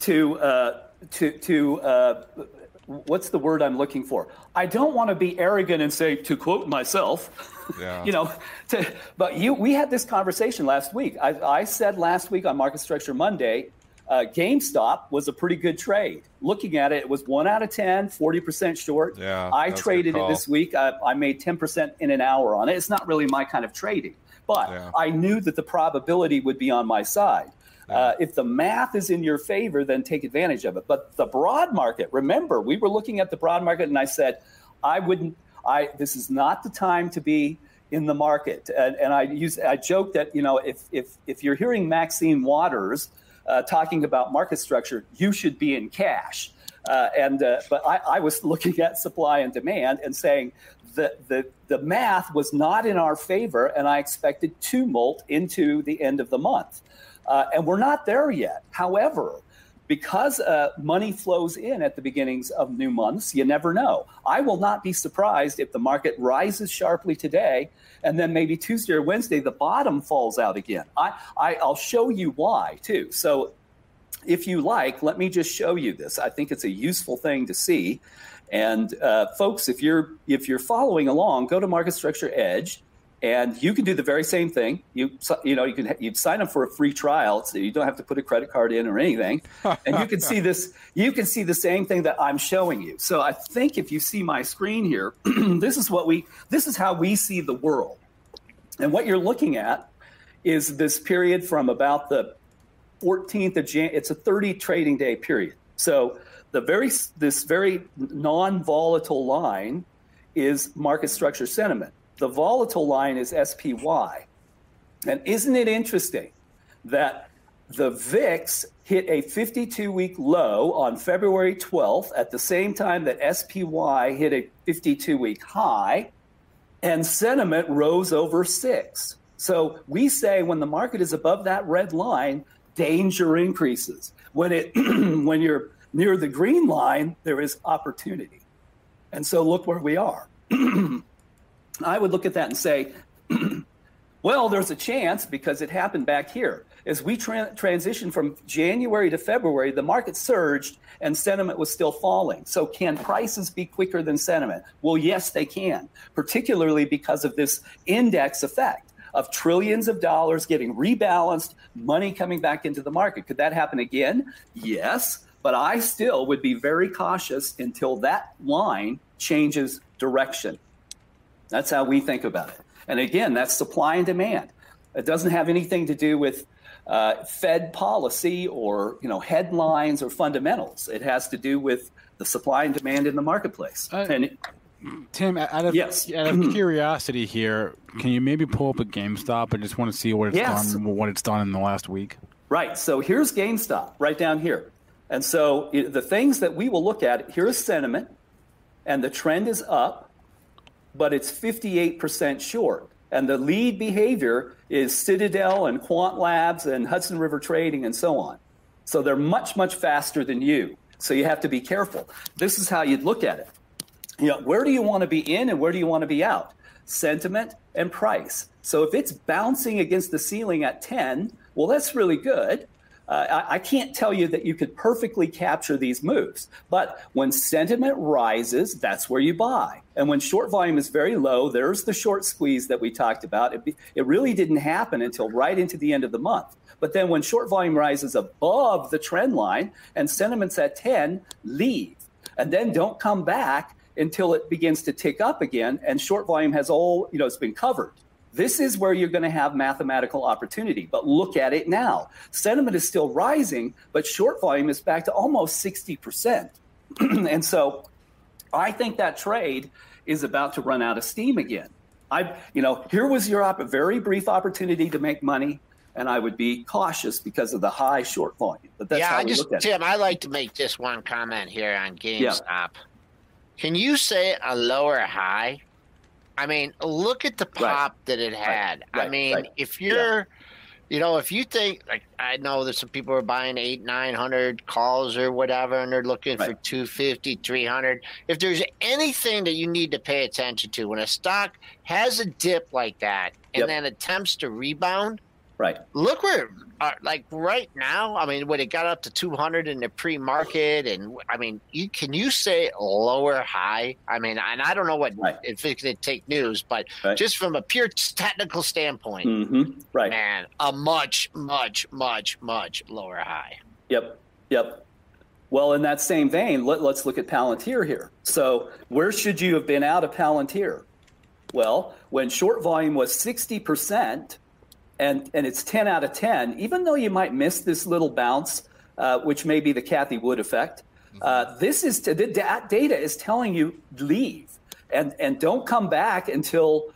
to uh, to to uh, what's the word I'm looking for? I don't want to be arrogant and say, to quote myself, yeah. you know, to, but you, we had this conversation last week. I, I said last week on Market Structure Monday, uh, GameStop was a pretty good trade. Looking at it, it was one out of 10, 40% short. Yeah, I traded it this week. I, I, made 10% in an hour on it. It's not really my kind of trading, but yeah. I knew that the probability would be on my side. Yeah. Uh, if the math is in your favor, then take advantage of it. But the broad market, remember, we were looking at the broad market, and I said, I wouldn't. I this is not the time to be in the market. And, and I use I joke that you know if if if you're hearing Maxine Waters uh, talking about market structure, you should be in cash. Uh, and uh, but I, I, was looking at supply and demand and saying that the the math was not in our favor, and I expected tumult into the end of the month, uh, and we're not there yet. However, because uh, money flows in at the beginnings of new months, you never know. I will not be surprised if the market rises sharply today and then maybe Tuesday or Wednesday the bottom falls out again. I, I I'll show you why too. So if you like, let me just show you this. I think it's a useful thing to see. And uh, folks, if you're if you're following along, go to Market Structure Edge and you can do the very same thing. You you know you can you sign up for a free trial, so you don't have to put a credit card in or anything, and you can see this. You can see the same thing that I'm showing you. So I think if you see my screen here, this is what we this is how we see the world, and what you're looking at is this period from about the 14th of Jan. It's a 30 trading day period. So the very this very non-volatile line is market structure sentiment the volatile line is SPY. And isn't it interesting that the VIX hit a 52 week low on February 12th at the same time that SPY hit a 52 week high and sentiment rose over six. So we say when the market is above that red line, danger increases. When it when you're near the green line, there is opportunity. And so look where we are. I would look at that and say, well, there's a chance because it happened back here. As we tra- transitioned from January to February, the market surged and sentiment was still falling. So, can prices be quicker than sentiment? Well, yes, they can, particularly because of this index effect of trillions of dollars getting rebalanced, money coming back into the market. Could that happen again? Yes, but I still would be very cautious until that line changes direction. That's how we think about it. And again, that's supply and demand. It doesn't have anything to do with uh, Fed policy or you know headlines or fundamentals. It has to do with the supply and demand in the marketplace. Uh, and Tim, out of, yes. out of curiosity here, can you maybe pull up a GameStop? I just want to see what it's yes. done, what it's done in the last week. Right. So here's GameStop right down here. And so the things that we will look at here's sentiment, and the trend is up but it's 58% short. And the lead behavior is Citadel and Quant Labs and Hudson River Trading and so on. So they're much, much faster than you. So you have to be careful. This is how you'd look at it. you know, where do you want to be in and where do you want to be out? Sentiment and price. So if it's bouncing against the ceiling at 10, well, that's really good. Uh, I, I, can't tell you that you could perfectly capture these moves, but when sentiment rises, that's where you buy. And when short volume is very low, there's the short squeeze that we talked about. It, it really didn't happen until right into the end of the month. But then when short volume rises above the trend line and sentiment's at 10, leave. And then don't come back until it begins to tick up again and short volume has all, you know, it's been covered. This is where you're going to have mathematical opportunity. But look at it now. Sentiment is still rising, but short volume is back to almost 60%. and so I think that trade is about to run out of steam again. I, you know, here was your op- very brief opportunity to make money, and I would be cautious because of the high short volume. But that's yeah, how I just Tim, it. I like to make just one comment here on GameStop. Can you say a lower high? I mean, look at the pop that it had. I Right, mean, right. if you're, you know, if you think like I know that some people are buying eight, nine hundred calls or whatever, and they're looking for Right. 250, 300. If there's anything that you need to pay attention to when a stock has a dip like that and Yep. then attempts to rebound, Right. look where uh, like right now i mean when it got up to 200 in the pre-market and i mean you can you say lower high i mean and i don't know what Right. if it's going to take news but Right. just from a pure technical standpoint hmm Right. man a much much much much lower high Yep. Yep. Well, in that same vein, let, let, us look at Palantir here. So, where should you have been out of Palantir? Well, when short volume was 60% and, and it's 10 out of 10, even though you might miss this little bounce, uh, which may be the Cathie Wood effect, uh, this is the da- data is telling you leave and, and don't come back until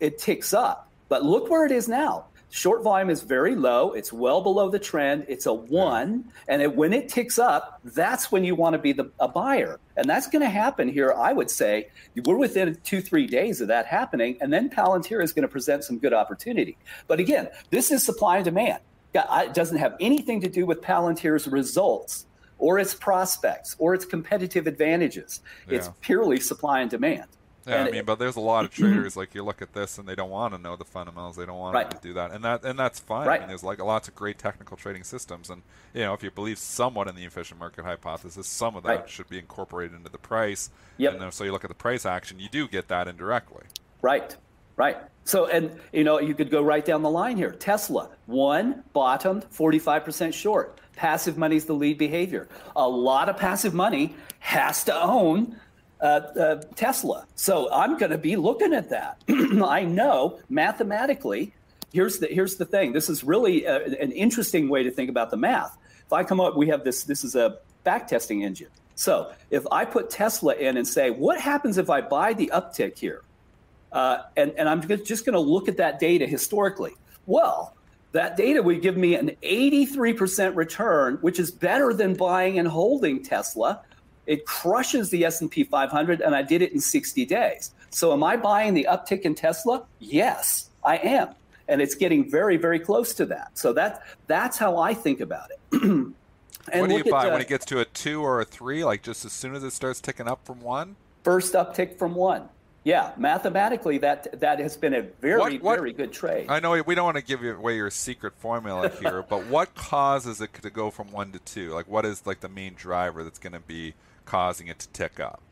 it ticks up. But look where it is now. Short volume is very low. It's well below the trend. It's a one. And it, when it ticks up, that's when you want to be the, a buyer. And that's going to happen here, I would say. We're within two, three days of that happening. And then Palantir is going to present some good opportunity. But again, this is supply and demand. It doesn't have anything to do with Palantir's results or its prospects or its competitive advantages. It's purely supply and demand. Yeah, And I it- mean, but there's a lot of mm-hmm. traders like you look at this and they don't want to know the fundamentals. They don't want Right. to do that, and that and that's fine. I mean, there's like lots of great technical trading systems, and you know, if you believe somewhat in the efficient market hypothesis, some of that Right. should be incorporated into the price. Yep. And then, so you look at the price action, you do get that indirectly. Right, right. So, and you know, you could go right down the line here. Tesla, one, bottomed, 45% short. Passive money is the lead behavior. A lot of passive money has to own Tesla. So I'm going to be looking at that. I know mathematically. Here's the here's the thing. This is really uh an interesting way to think about the math. If I come up, we have this. This is a back testing engine. So if I put Tesla in and say, what happens if I buy the uptick here? Uh, and, and I'm ju- just going to look at that data historically. Well, that data would give me an 83% return, which is better than buying and holding Tesla. It crushes the S&P 500, and I did it in 60 days. So, am I buying the uptick in Tesla? Yes, I am, and it's getting very, very close to that. So that that's how I think about it. and what do you at, buy uh, when it gets to a two or a three? Like just as soon as it starts ticking up from one? first uptick from one? Yeah, mathematically, that that has been a very, What- what- very good trade. I know we don't want to give away your secret formula here, but what causes it to go from one to two? Like, what is like the main driver that's going to be causing it to tick up?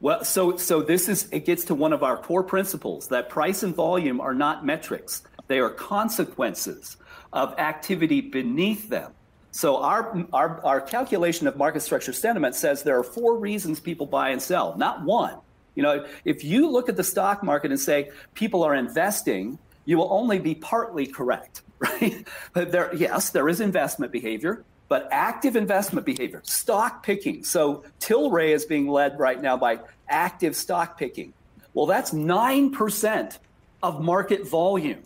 Well, so so this is it gets to one of our core principles that price and volume are not metrics; they are consequences of activity beneath them. So our our our calculation of market structure sentiment says there are four reasons people buy and sell, not one. You know, if you look at the stock market and say people are investing, you will only be partly correct, right? But there, yes, there is investment behavior, but active investment behavior, stock picking. So Tilray is being led right now by active stock picking. Well, that's 9% of market volume.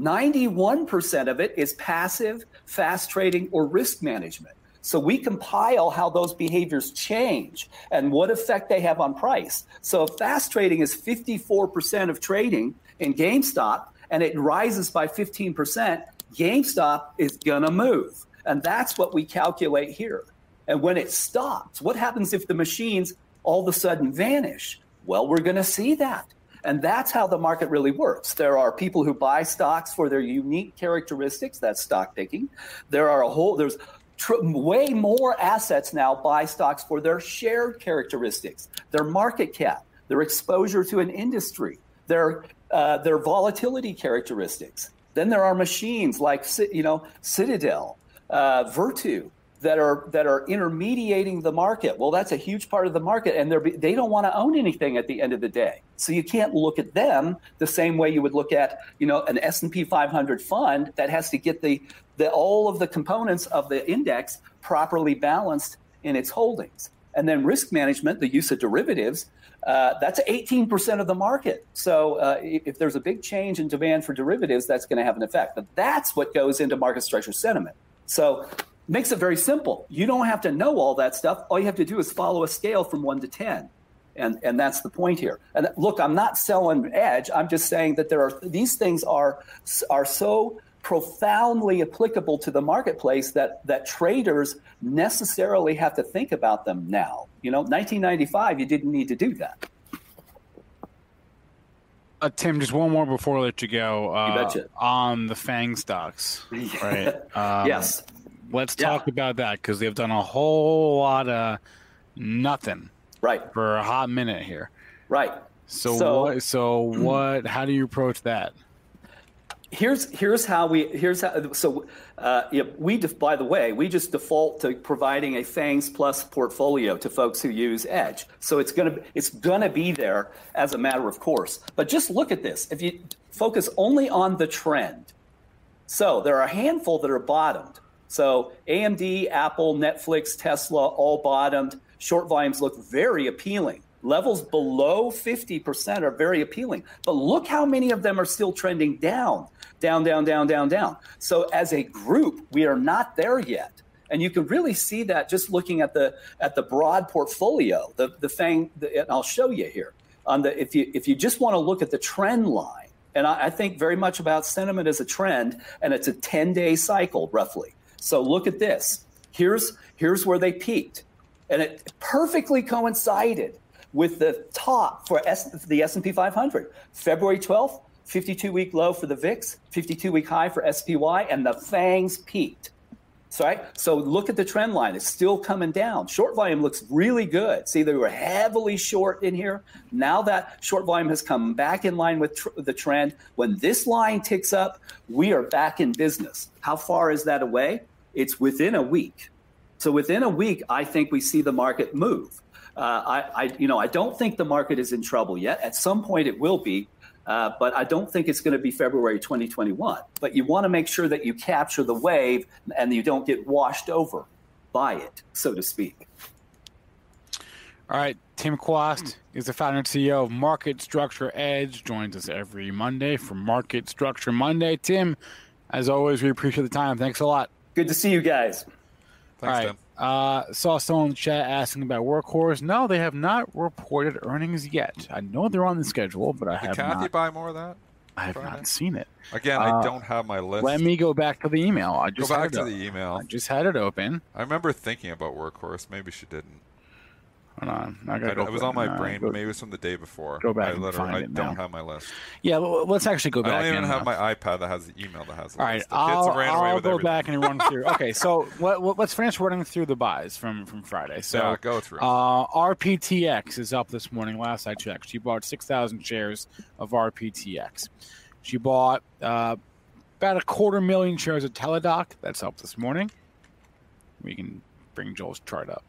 91% of it is passive, fast trading, or risk management. So we compile how those behaviors change and what effect they have on price. So if fast trading is 54% of trading in GameStop and it rises by 15%, GameStop is going to move. And that's what we calculate here. And when it stops, what happens if the machines all of a sudden vanish? Well, we're going to see that. And that's how the market really works. There are people who buy stocks for their unique characteristics. That's stock picking. There are a whole, there's tr- way more assets now buy stocks for their shared characteristics, their market cap, their exposure to an industry, their, uh, their volatility characteristics. Then there are machines like, you know, Citadel, uh, Virtu, that are that are intermediating the market. Well, that's a huge part of the market, and they they don't want to own anything at the end of the day. So you can't look at them the same way you would look at you know an S and P 500 fund that has to get the the all of the components of the index properly balanced in its holdings. And then risk management, the use of derivatives, uh, that's 18% of the market. So uh, if there's a big change in demand for derivatives, that's going to have an effect. But that's what goes into market structure sentiment. So makes it very simple. You don't have to know all that stuff. All you have to do is follow a scale from one to 10. And, and that's the point here. And look, I'm not selling edge. I'm just saying that there are these things are are so profoundly applicable to the marketplace that that traders necessarily have to think about them now. You know, 1995, you didn't need to do that. Uh, Tim, just one more before I let you go. Uh, you betcha. On the Fang stocks, right? Um, yes let's talk yeah. about that because they've done a whole lot of nothing right for a hot minute here right so, so what so what how do you approach that here's here's how we here's how so uh, we def, by the way we just default to providing a fangs plus portfolio to folks who use edge so it's gonna it's gonna be there as a matter of course but just look at this if you focus only on the trend so there are a handful that are bottomed so AMD, Apple, Netflix, Tesla all bottomed. Short volumes look very appealing. Levels below 50% are very appealing. But look how many of them are still trending down, down, down, down, down, down. So as a group, we are not there yet. And you can really see that just looking at the at the broad portfolio, the the thing. The, I'll show you here. On the if you if you just want to look at the trend line, and I, I think very much about sentiment as a trend, and it's a 10 day cycle roughly. So look at this. Here's here's where they peaked, and it perfectly coincided with the top for S, the S&P 500. February 12th, 52 week low for the VIX, 52 week high for SPY, and the FANGs peaked. So, right? so look at the trend line. It's still coming down. Short volume looks really good. See, they were heavily short in here. Now that short volume has come back in line with tr- the trend. When this line ticks up, we are back in business. How far is that away? it's within a week. So within a week, I think we see the market move. Uh, I, I, you know, I don't think the market is in trouble yet. At some point, it will be, uh, but I don't think it's going to be February 2021. But you want to make sure that you capture the wave and you don't get washed over by it, so to speak. All right, Tim Quast is the founder and CEO of Market Structure Edge. Joins us every Monday for Market Structure Monday. Tim, as always, we appreciate the time. Thanks a lot. Good to see you guys. Thanks, All right. Tim. Uh, saw someone in the chat asking about Workhorse. No, they have not reported earnings yet. I know they're on the schedule, but I Did have Cathie not. buy more of that? I have Friday? not seen it. Again, uh, I don't have my list. Let me go back to the email. I just go back to the email. I just had it open. I remember thinking about Workhorse. Maybe she didn't. Hold on. I gotta go it was on my brain, go, maybe it was from the day before. Go back I, and find I it don't now. have my list. Yeah, well, let's actually go back. I don't even have now. my iPad that has the email that has. The All right, list. The I'll, I'll go everything. back and run through. Okay, so let, us finish running through the buys from from Friday. So yeah, go through. Uh, RPTX is up this morning. Last I checked, she bought six thousand shares of RPTX. She bought uh, about a quarter million shares of Teladoc. That's up this morning. We can bring Joel's chart up.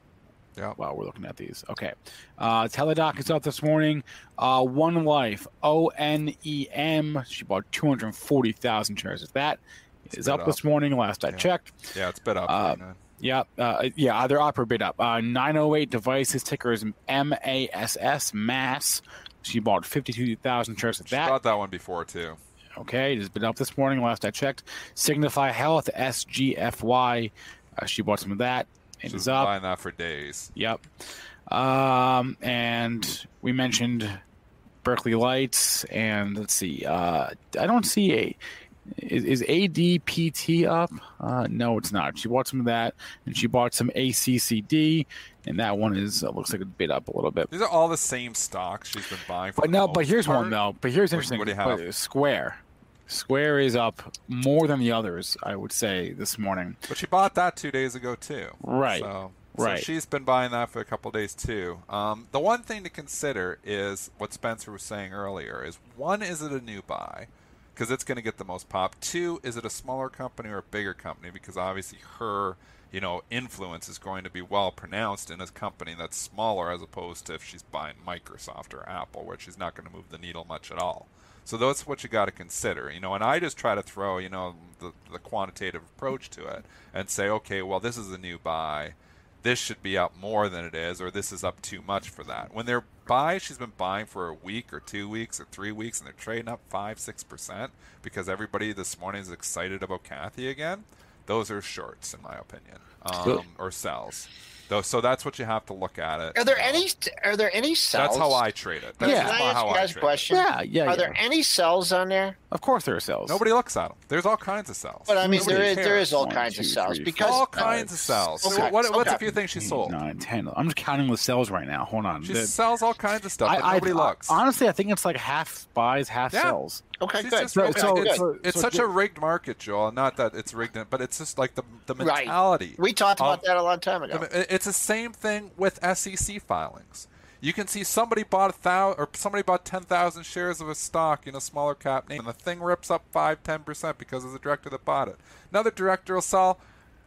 Yeah. While we're looking at these. Okay. Uh, Teladoc is up this morning. Uh, One Life, O N E M. She bought 240,000 shares of that. It is up, up, this morning, last I Yeah. checked. yeah, it's been up. uh, right. Yeah, uh, yeah, either up or bid up. Uh, 908 Devices, ticker is MASS, Mass. She bought 52,000 shares of She that. bought that one before too. Okay, it has been up this morning, last I checked. Signify Health, SGFY. Uh, she bought some of that. It She's is been up. buying that for days. Yep. Um, and we mentioned Berkeley Lights, and let's see. Uh, I don't see a is, is ADPT up? Uh, no, it's not. She bought some of that, and she bought some ACCD, and that one is uh, looks like it bit up a little bit. These are all the same stocks she's been buying. For But no, but here's part. one though. But here's interesting. what do you have? Square, Square is up more than the others. I would say this morning. But she bought that two days ago too. Right. So, Right. So she's been buying that for a couple days too. Um, the one thing to consider is what Spencer was saying earlier: is one, is it a new buy? Because it's going to get the most pop. Two, is it a smaller company or a bigger company? Because obviously her, you know, influence is going to be well pronounced in a company that's smaller, as opposed to if she's buying Microsoft or Apple, where she's not going to move the needle much at all. So that's what you got to consider, you know. And I just try to throw, you know, the, the quantitative approach to it and say, okay, well, this is a new buy. This should be up more than it is, or this is up too much for that. When they're buy, she's been buying for a week or two weeks or three weeks, and they're trading up five, six percent because everybody this morning is excited about Cathie again. Those are shorts, in my opinion, um, or sells. Though, so that's what you have to look at it. Are there any? Are there any cells? That's how I trade it. That's Yeah. Can I ask how you I guys a trade it. question? Yeah, yeah. Are yeah. there any cells on there? Of course, there are sales. Nobody looks at them. There's all kinds of cells. But I mean, Nobody there is cares. is all One, kinds two, of cells three, because all four, kinds of cells. six, Okay, What, what's a few things she sold? nine, ten. I'm just counting the sales right now. Hold on. She The- sells all kinds of stuff, but I, nobody I, looks. Honestly, I think it's like half buys, half Yeah. sells. okay, She's good. just- So- it's, so- it's, so- it's so such ju- a rigged market, Joel. Not that it's rigged, but it's just like the the Right. mentality. we talked of- about that a long time ago. mean, It's the same thing with SEC filings. You can see somebody bought a thousand or somebody bought ten thousand shares of a stock in a smaller cap name, and the thing rips up five, ten percent because of the director that bought it. Another director will sell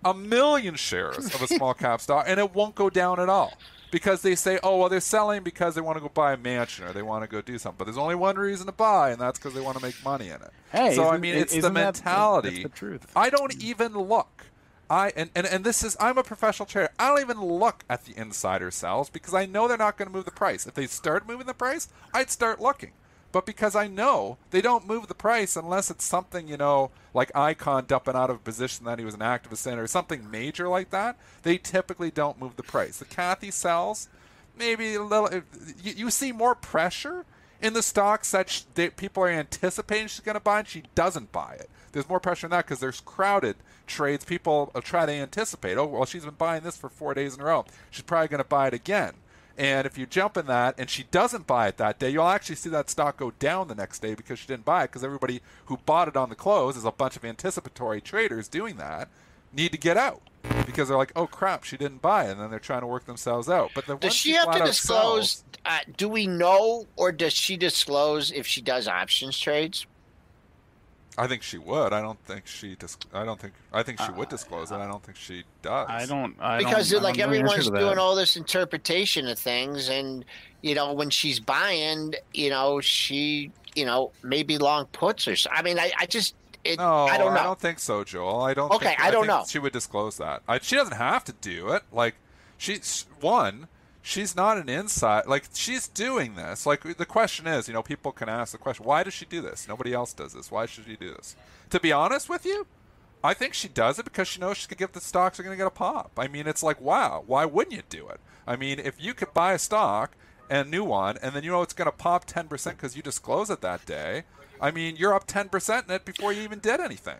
a million shares of a small cap stock, and it won't go down at all because they say, "Oh, well, they're selling because they want to go buy a mansion or they want to go do something." But there's only one reason to buy, and that's because they want to make money in it. Hey, so I mean, it's the that- mentality. that's the truth. I don't even look. I and, and, and this is I'm a professional trader. I don't even look at the insider sells because I know they're not going to move the price. If they start moving the price, I'd start looking. But because I know they don't move the price unless it's something, you know, like Icahn dumping out of a position that he was an activist in or something major like that, they typically don't move the price. The Kathy sells, maybe a little. You, you see more pressure in the stocks that sh- they, people are anticipating she's going to buy, and she doesn't buy it. There's more pressure on that because there's crowded trades. People try to anticipate. Oh, well, she's been buying this for four days in a row. She's probably going to buy it again. And if you jump in that and she doesn't buy it that day, you'll actually see that stock go down the next day because she didn't buy it because everybody who bought it on the close is a bunch of anticipatory traders doing that need to get out because they're like, oh crap, she didn't buy it, and then they're trying to work themselves out. But the Does she she have to disclose? sells- Uh, do we know, or does she disclose if she does options trades? I think she would. I don't think she. Dis- I don't think. I think she would disclose it. I don't think she does. I don't. I because don't, I like don't know the answer everyone's doing all this interpretation of things, and you know when she's buying, you know she, you know maybe long puts or. So, I mean, I, I just. It, No, I don't know. I don't think so, Joel. I don't. Okay, think, I don't think know. She would disclose that. I, she doesn't have to do it. Like she's one. She's not an inside. Like she's doing this. Like the question is, you know, people can ask the question, why does she do this? Nobody else does this. Why should she do this? To be honest with you, I think she does it because she knows she's gonna get the stocks are gonna get a pop. I mean, it's like, wow, why wouldn't you do it? I mean, if you could buy a stock and new one, and then you know it's gonna pop ten percent because you disclose it that day. I mean, you're up ten percent in it before you even did anything.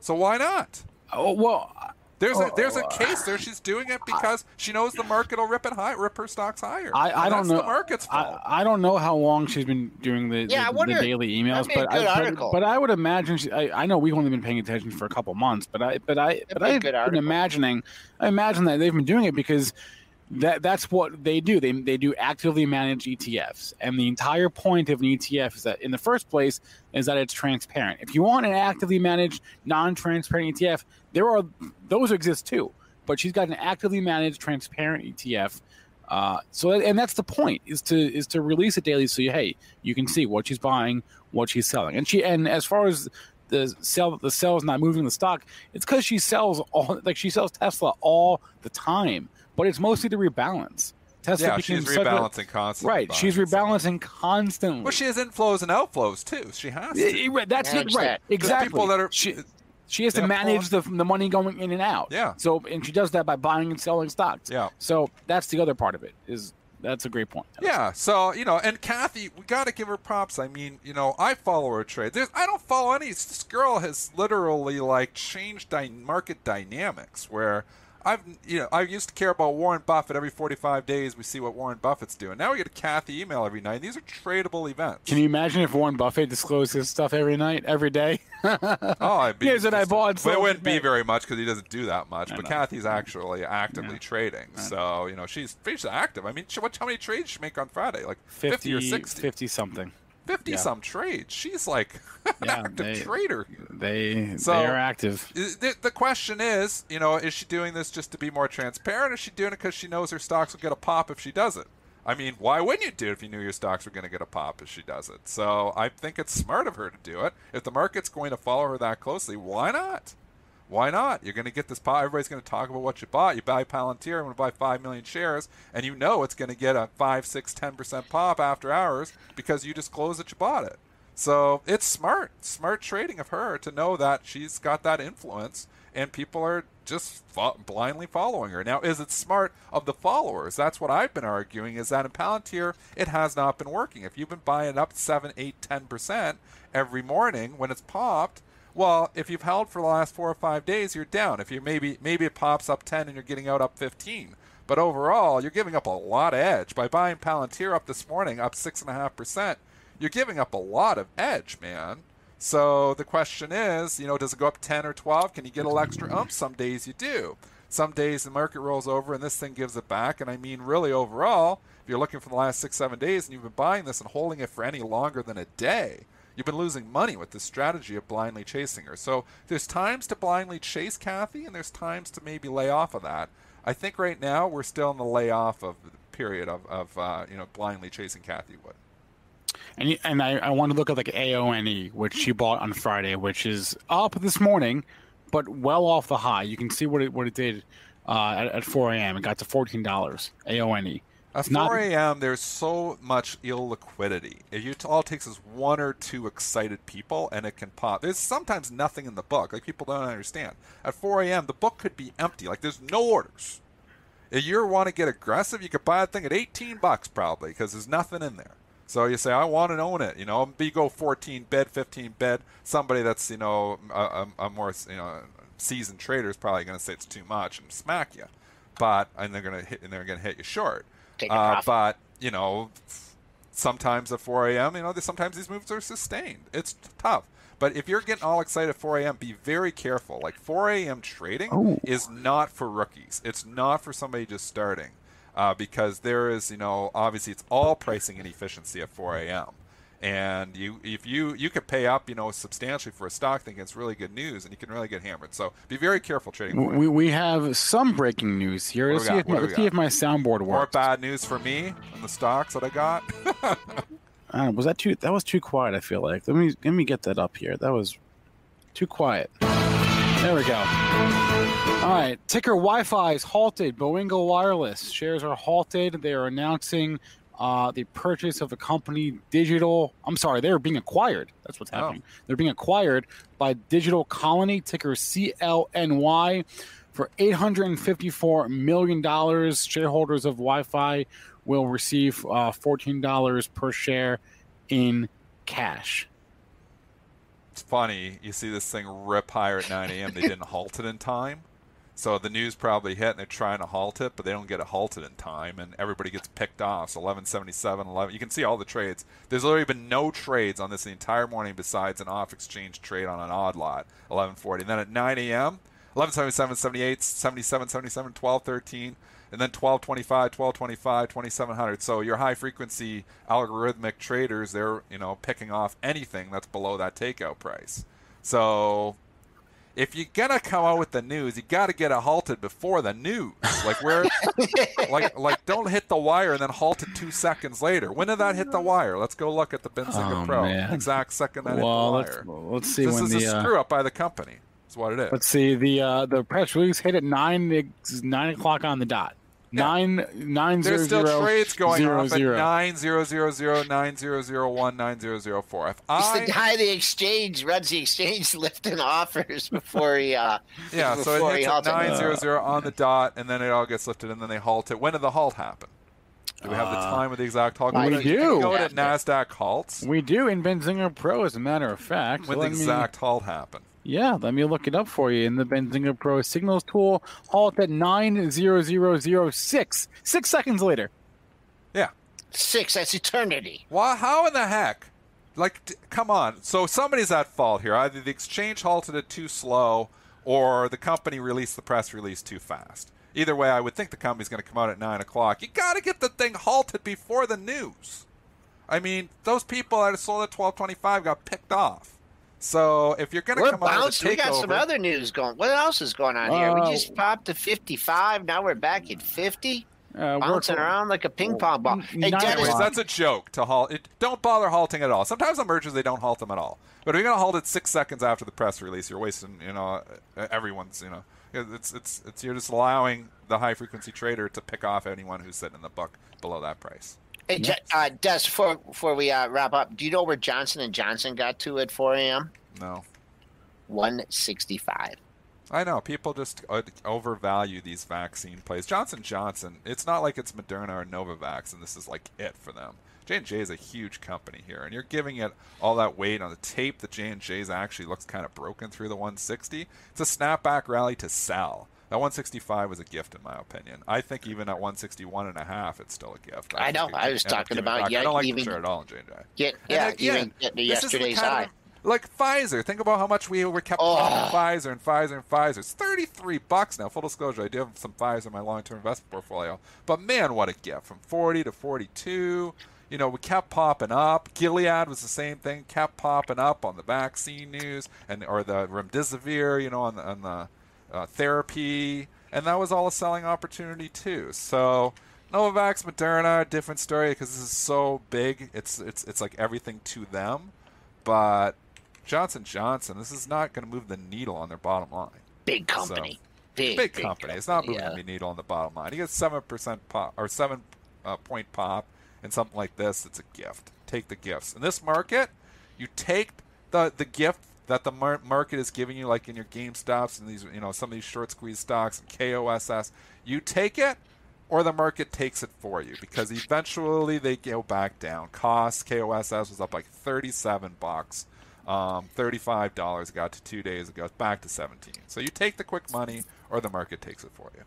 So why not? Oh well, There's a oh. there's Oh, a case there. She's doing it because she knows the market will rip it high, rip her stocks higher. I, I And don't know. the market's fault. I, I don't know how long she's been doing the, Yeah, I the, wonder- the daily emails, that'd be a but good I, article. but, but I would imagine. She, I, I know we've only been paying attention for a couple months, but I but I but be a I've been imagining. I imagine that they've been doing it because that that's what they do. They they do actively manage ETFs, and the entire point of an ETF is that in the first place is that it's transparent. If you want an actively managed, non-transparent ETF, there are those exist too. But she's got an actively managed, transparent ETF. Uh, so and that's the point is to is to release it daily so you hey you can see what she's buying, what she's selling, and she and as far as the sell the sales not moving the stock, it's because she sells all like she sells Tesla all the time, but it's mostly to rebalance. Tesla yeah, she's such a- rebalancing constantly. right. She's buying and rebalancing constantly. Well, she has inflows and outflows too. She has to. Yeah, right, That's Manage it, right? that. Exactly. people that are- she, she has to manage the the money going in and out. Yeah. So and she does that by buying and selling stocks. Yeah. So that's the other part of it is That's a great point. Yeah. So you know, and Cathie, we got to give her props. I mean, you know, I follow her trade. There's, I don't follow any. This girl has literally like changed dy- market dynamics where. I've you know I used to care about Warren Buffett every 45 days. We see what Warren Buffett's doing. Now we get a Cathie email every night. These are tradable events. Can you imagine if Warren Buffett disclosed his stuff every night, every day? oh, I'd be Here's what I bought. But it wouldn't be very much because he doesn't do that much. I But know. Cathie's actually actively Yeah. trading. So you know she's she's active. I mean, she, what how many trades she make on Friday? Like 50, or 60? 50 something. 50 Yeah. some trades. She's like an Yeah, active they- trader. They So- they are active. The, the question is, you know, is she doing this just to be more transparent, or is she doing it because she knows her stocks will get a pop if she does it? I mean, why wouldn't you do it if you knew your stocks were going to get a pop if she does it? So I think it's smart of her to do it. If the market's going to follow her that closely, why not? Why not? You're going to get this pop. Everybody's going to talk about what you bought. You buy Palantir, I'm going to buy 5 million shares, and you know it's going to get a 5, 6, 10% pop after hours because you disclose that you bought it. So it's smart, smart trading of her to know that she's got that influence and people are just fo- blindly following her. Now, is it smart of the followers? That's what I've been arguing is that in Palantir, it has not been working. If you've been buying up 7, 8, 10% every morning when it's popped, well, if you've held for the last four or five days, you're down. If you maybe maybe it pops up 10 and you're getting out up 15. But overall, you're giving up a lot of edge. By buying Palantir up this morning, up 6.5%, you're giving up a lot of edge, man. So the question is, you know, does it go up 10 or 12? Can you get a little extra ump? Some days you do. Some days the market rolls over and this thing gives it back. And I mean, really, overall, if you're looking for the last six, seven days and you've been buying this and holding it for any longer than a day, you've been losing money with this strategy of blindly chasing her. So there's times to blindly chase Cathie and there's times to maybe lay off of that. I think right now we're still in the layoff of the period of, of uh, you know, blindly chasing Cathie Wood. And and I, I want to look at like AONE, which she bought on Friday, which is up this morning, but well off the high. You can see what it what it did uh, at, at 4 a.m. It got to fourteen dollars. AONE. At Not- 4 a.m., there's so much ill liquidity. It all takes is one or two excited people, and it can pop. There's sometimes nothing in the book. Like people don't understand. At 4 a.m., the book could be empty. Like there's no orders. If you want to get aggressive, you could buy a thing at 18 bucks probably because there's nothing in there. So you say, I want to own it. You know, you go 14 bid, 15 bid. Somebody that's you know a, a, a more you know seasoned trader is probably going to say it's too much and smack you. But and they're going to hit and they're going to hit you short. Take a Uh, profit. but you know, sometimes at 4 a.m., you know, sometimes these moves are sustained. It's tough. But if you're getting all excited at 4 a.m., be very careful. Like 4 a.m. trading Oh. is not for rookies. It's not for somebody just starting, uh, because there is, you know, obviously it's all pricing inefficiency at 4 a.m. And you, if you, you could pay up, you know, substantially for a stock thinking it's really good news, and you can really get hammered. So be very careful trading. We, we have some breaking news here. Let's see, if my, let's see if my soundboard More works. bad news for me on the stocks that I got. I uh, was that too? That was too quiet. I feel like. Let me let me get that up here. That was too quiet. There we go. All right. Ticker Wi-Fi is halted. Boingo Wireless shares are halted. They are announcing uh, the purchase of the company Digital. I'm sorry, they are being acquired. That's what's Oh. happening. They're being acquired by Digital Colony, ticker CLNY, for 854 million dollars. Shareholders of Wi-Fi will receive uh, $14 per share in cash. It's funny. You see this thing rip higher at 9 a.m. They didn't halt it in time. So the news probably hit and they're trying to halt it, but they don't get it halted in time, and everybody gets picked off. So 1177, 11. You can see all the trades. There's literally been no trades on this the entire morning besides an off exchange trade on an odd lot, 1140. And then at 9 a.m., 1177, 78, 77, 77, 12, 13, and then 1225, 1225, 2700. So your high frequency algorithmic traders, they're you know picking off anything that's below that takeout price. So if you're gonna come out with the news, you got to get it halted before the news. Like where, like like don't hit the wire and then halt it two seconds later. When did that hit the wire? Let's go look at the Benzinga Oh, Pro. man. Exact second that Well, hit let's, the wire. let's see This when is the a uh, screw up by the company. That's what it is. let's see the uh, the press release hit at nine nine o'clock on the dot. Yeah. Nine nine There's zero still zero trades going zero off zero. at nine zero zero zero nine zero zero one nine zero zero four. If It's I the guy the exchange runs the exchange lifting offers before he uh yeah, so before it he hits at halts it. nine zero zero on the dot, and then it all gets lifted, and then they halt it. When did the halt happen? Do we have the Uh, time of the exact halt? we Can do. You can go to Nasdaq halts. We do in Benzinga Pro, as a matter of fact. When the Let me- exact halt happened. Yeah, let me look it up for you. In the Benzinga Pro signals tool, halt at 90006. Six seconds later. Yeah. Six, that's eternity. Why? How in the heck? Like, d- come on. So somebody's at fault here. Either the exchange halted it too slow, or the company released the press release too fast. Either way, I would think the company's going to come out at nine o'clock. You got to get the thing halted before the news. I mean, those people that sold at twelve twenty-five got picked off. So if you're going to We're come out bounced. with a We got some other news going. What else is going on here? Uh, We just popped to 55. Now we're back at 50. Uh, we're- Bouncing around like a ping pong ball. Hey, Dennis, Anyways, that's a joke to halt. It, don't bother halting at all. Sometimes on mergers they don't halt them at all. But if you're gonna halt it six seconds after the press release, you're wasting, you know, uh, everyone's, you know, it's it's it's you're just allowing the high frequency trader to pick off anyone who's sitting in the book below that price. Hey, Je- uh, Des, before, before we uh, wrap up, do you know where Johnson and Johnson got to at 4 a.m.? No, 165. I know people just uh, overvalue these vaccine plays. Johnson Johnson, it's not like it's Moderna or Novavax, and this is like it for them. J and J is a huge company here, and you're giving it all that weight on the tape. that J and J's actually looks kind of broken through the 160. It's a snapback rally to sell. That 165 was a gift, in my opinion. I think even at 161 and a half, it's still a gift. I think know. it I was talking about yeah, I don't like even- the at all in J and J. Yeah, And again, even getting to this is the yesterday's high. of- like Pfizer. Think about how much we were kept Oh. Pfizer and Pfizer and Pfizer. It's 33 bucks now. Full disclosure, I do have some Pfizer in my long-term investment portfolio. But man, what a gift. From 40 to 42. You know, we kept popping up. Gilead was the same thing, kept popping up on the vaccine news and or the remdesivir, you know, on the, on the uh, therapy, and that was all a selling opportunity too. So Novavax, Moderna, different story because this is so big. It's it's it's like everything to them, but Johnson Johnson, this is not going to move the needle on their bottom line. Big company. big, Big, company. It's not moving yeah. the needle on the bottom line. You get seven percent pop or seven uh, point pop and something like this. It's a gift. Take the gifts in this market. You take the the gift that the mar- market is giving you, like in your GameStops and these, you know, some of these short squeeze stocks and KOSS. You take it, or the market takes it for you because eventually they go back down. Cost KOSS was up like 37 bucks. Um, $35 got to two days ago. Back to 17. So you take the quick money or the market takes it for you.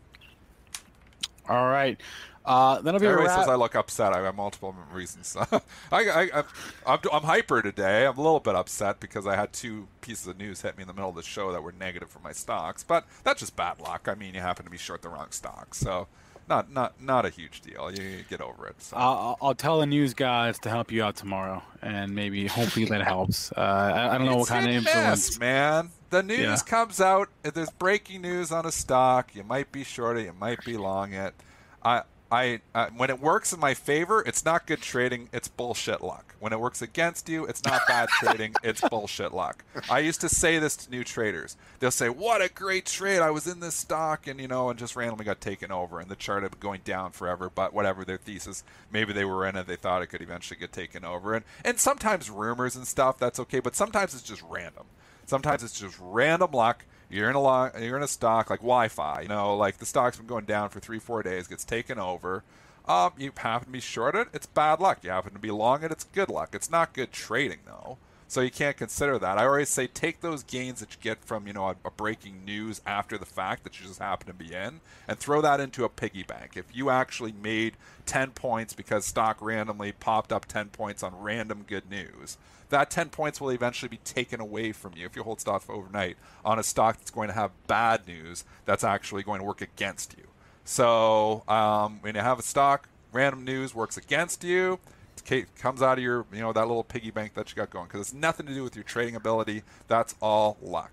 All right. Uh, that'll be Everybody says I look upset. I have multiple reasons. I, I, I, I'm, I'm hyper today. I'm a little bit upset because I had two pieces of news hit me in the middle of the show that were negative for my stocks. But that's just bad luck. I mean, you happen to be short the wrong stock, so not not not a huge deal. You, you get over it. So. I'll, I'll tell the news guys to help you out tomorrow, and maybe hopefully that helps. Uh, I, I don't know It's what kind of influence. miss, man. The news Yeah. comes out. If there's breaking news on a stock, you might be short it, you might be long it. I, I, uh, when it works in my favor, it's not good trading. It's bullshit luck. When it works against you, it's not bad trading. It's bullshit luck. I used to say this to new traders. They'll say, "What a great trade! I was in this stock, and you know, and just randomly got taken over, and the chart had been going down forever." But whatever their thesis, maybe they were in it. They thought it could eventually get taken over, and and sometimes rumors and stuff. That's okay, but sometimes it's just random. Sometimes it's just random luck. You're in a lo- you're in a stock like Wi-Fi. You know, like the stock's been going down for three, four days, gets taken over. Um, you happen to be short it, it's bad luck. You happen to be long it, it's good luck. It's not good trading though, so you can't consider that. I always say take those gains that you get from you know a, a breaking news after the fact that you just happen to be in, and throw that into a piggy bank. If you actually made 10 points because stock randomly popped up 10 points on random good news, that 10 points will eventually be taken away from you if you hold for overnight on a stock that's going to have bad news that's actually going to work against you. So um, when you have a stock, random news works against you. It comes out of your, you know, that little piggy bank that you got going because it's nothing to do with your trading ability. That's all luck.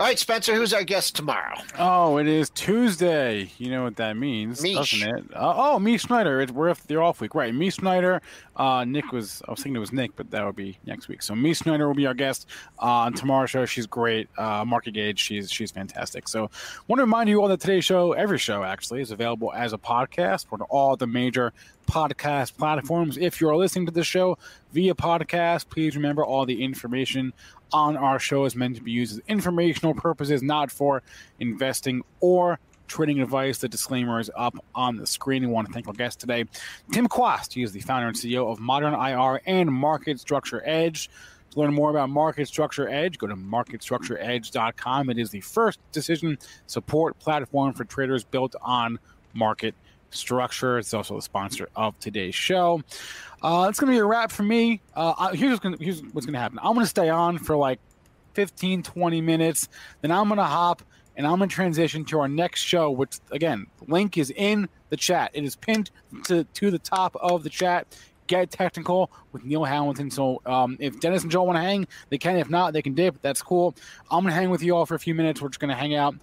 All right, Spencer, who's our guest tomorrow? Oh, it is Tuesday. You know what that means, Mish. doesn't it? Uh, oh, Mish Schneider. It's, we're the off week, right? Me Schneider. Uh, Nick was. I was thinking it was Nick, but that would be next week. So Mish Schneider will be our guest uh, on tomorrow's show. She's great. Uh, Market Gauge. She's she's fantastic. So, want to remind you all that today's show, every show actually, is available as a podcast for all the major podcast platforms. If you're listening to the show via podcast, please remember all the information on our show is meant to be used as informational purposes, not for investing or trading advice. The disclaimer is up on the screen. We want to thank our guest today, Tim Quast. He is the founder and CEO of ModernIR and Market Structure Edge. To learn more about Market Structure Edge, go to marketstructureedge.com. It is the first decision support platform for traders built on market structure. It's also the sponsor of today's show. Uh, it's going to be a wrap for me. Uh, here's what's going to happen. I'm going to stay on for like 15, 20 minutes. Then I'm going to hop and I'm going to transition to our next show, which, again, link is in the chat. It is pinned to, to the top of the chat get technical with Neil Hamilton. So um, if Dennis and Joe want to hang, they can. If not, they can dip. That's cool. I'm gonna hang with you all for a few minutes. We're just gonna hang out.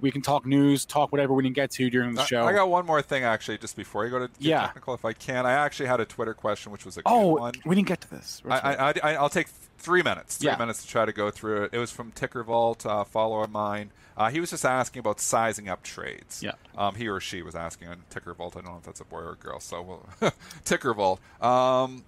We can talk news, talk whatever we didn't get to during the show. I got one more thing actually, just before you go to yeah. technical, if I can. I actually had a Twitter question, which was a oh, one. we didn't get to this. I, I, will take three minutes. Three yeah. minutes to try to go through it. It was from Ticker Vault, uh, follower of mine. Uh, he was just asking about sizing up trades. Yeah. Um, he or she was asking on Ticker Vault. I don't know if that's a boy or a girl. So we'll Ticker Vault. Um,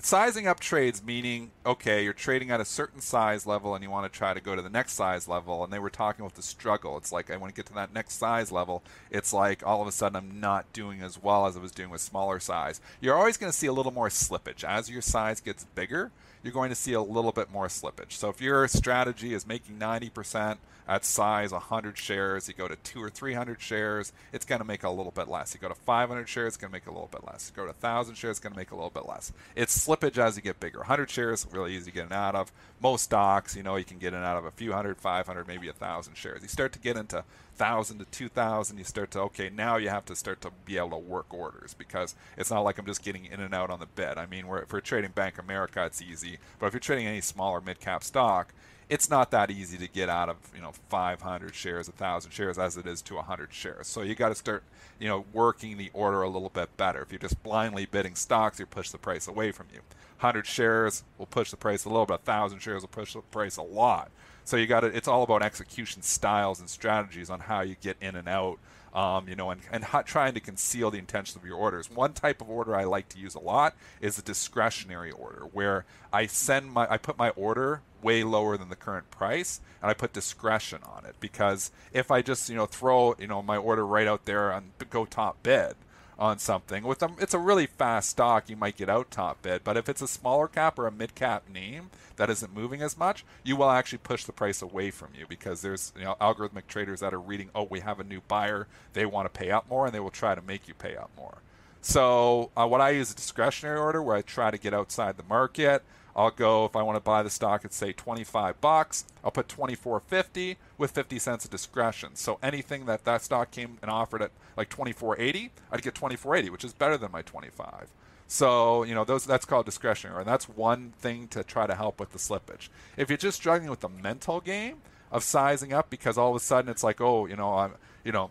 sizing up trades meaning okay you're trading at a certain size level and you want to try to go to the next size level and they were talking about the struggle. It's like i want to get to that next size level. It's like all of a sudden i'm not doing as well as i was doing with smaller size. You're always going to see a little more slippage. As your size gets bigger you're going to see a little bit more slippage. So if your strategy is making 90% at size 100 shares. You go to two or 300 shares, it's going to make a little bit less. You go to 500 shares, it's going to make a little bit less. You go to 1,000 shares, it's going to make a little bit less. It's slippage as you get bigger. 100 shares, really easy getting out of. Most stocks, you know, you can get in out of a few hundred, 500, maybe a 1,000 shares. You start to get into 1,000 to 2,000, you start to, okay, now you have to start to be able to work orders because it's not like I'm just getting in and out on the bid. I mean, if we're trading Bank America, it's easy. But if you're trading any smaller mid cap stock, it's not that easy to get out of you know 500 shares, 1,000 shares as it is to 100 shares. So you got to start you know working the order a little bit better. If you're just blindly bidding stocks, you push the price away from you. 100 shares will push the price a little bit. 1,000 shares will push the price a lot. So you got to. It's all about execution styles and strategies on how you get in and out um, you know, and, and trying to conceal the intention of your orders. One type of order I like to use a lot is a discretionary order, where I send my, I put my order way lower than the current price, and I put discretion on it because if I just, you know, throw, you know, my order right out there and go top bid, on something. With them, it's a really fast stock. You might get out top bid, but if it's a smaller cap or a mid cap name that isn't moving as much, you will actually push the price away from you because there's you know algorithmic traders that are reading, oh, we have a new buyer, they want to pay up more, and they will try to make you pay up more. So uh, what I use a discretionary order where I try to get outside the market. I'll go if I want to buy the stock at say 25 bucks. I'll put 24.50 with 50 cents of discretion. So anything that that stock came and offered at like 24.80, I'd get 24.80, which is better than my 25. So you know those that's called discretionary, and that's one thing to try to help with the slippage. If you're just struggling with the mental game of sizing up because all of a sudden it's like, oh, you know, I'm, you know,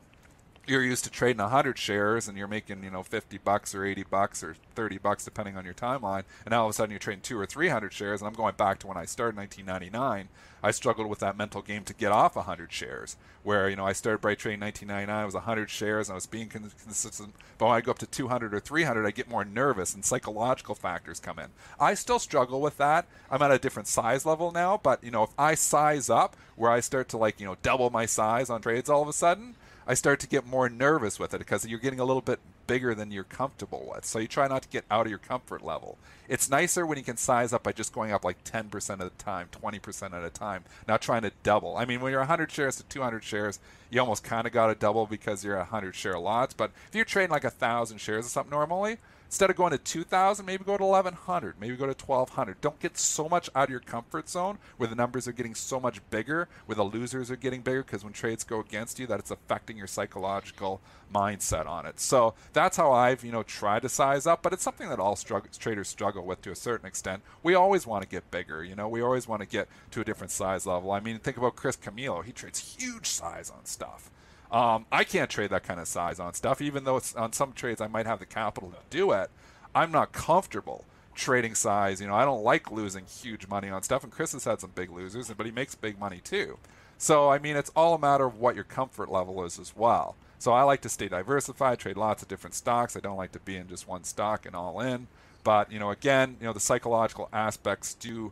you're used to trading 100 shares and you're making you know 50 bucks or 80 bucks or 30 bucks depending on your timeline and now all of a sudden you're trading two or 300 shares and i'm going back to when i started 1999 i struggled with that mental game to get off 100 shares where you know i started bright trading 1999 it was 100 shares and i was being consistent but when i go up to 200 or 300 i get more nervous and psychological factors come in. I still struggle with that. I'm at a different size level now but you know if i size up where i start to like you know double my size on trades all of a sudden I start to get more nervous with it because you're getting a little bit bigger than you're comfortable with. So you try not to get out of your comfort level. It's nicer when you can size up by just going up like 10% at a time, 20% at a time, not trying to double. I mean, when you're 100 shares to 200 shares, you almost kind of got to double because you're 100 share lots. But if you're trading like a 1,000 shares or something normally, Instead of going to 2,000, maybe go to 1,100, maybe go to 1,200. Don't get so much out of your comfort zone where the numbers are getting so much bigger, where the losers are getting bigger because when trades go against you, that it's affecting your psychological mindset on it. So that's how I've, you know, tried to size up, but it's something that all struggle, traders struggle with to a certain extent. We always want to get bigger, you know, we always want to get to a different size level. I mean, think about Chris Camillo. He trades huge size on stuff. Um, I can't trade that kind of size on stuff, even though it's on some trades I might have the capital to do it. I'm not comfortable trading size. You know, I don't like losing huge money on stuff. And Chris has had some big losers, but he makes big money too. So I mean, it's all a matter of what your comfort level is as well. So I like to stay diversified, trade lots of different stocks. I don't like to be in just one stock and all in. But you know, again, you know, the psychological aspects do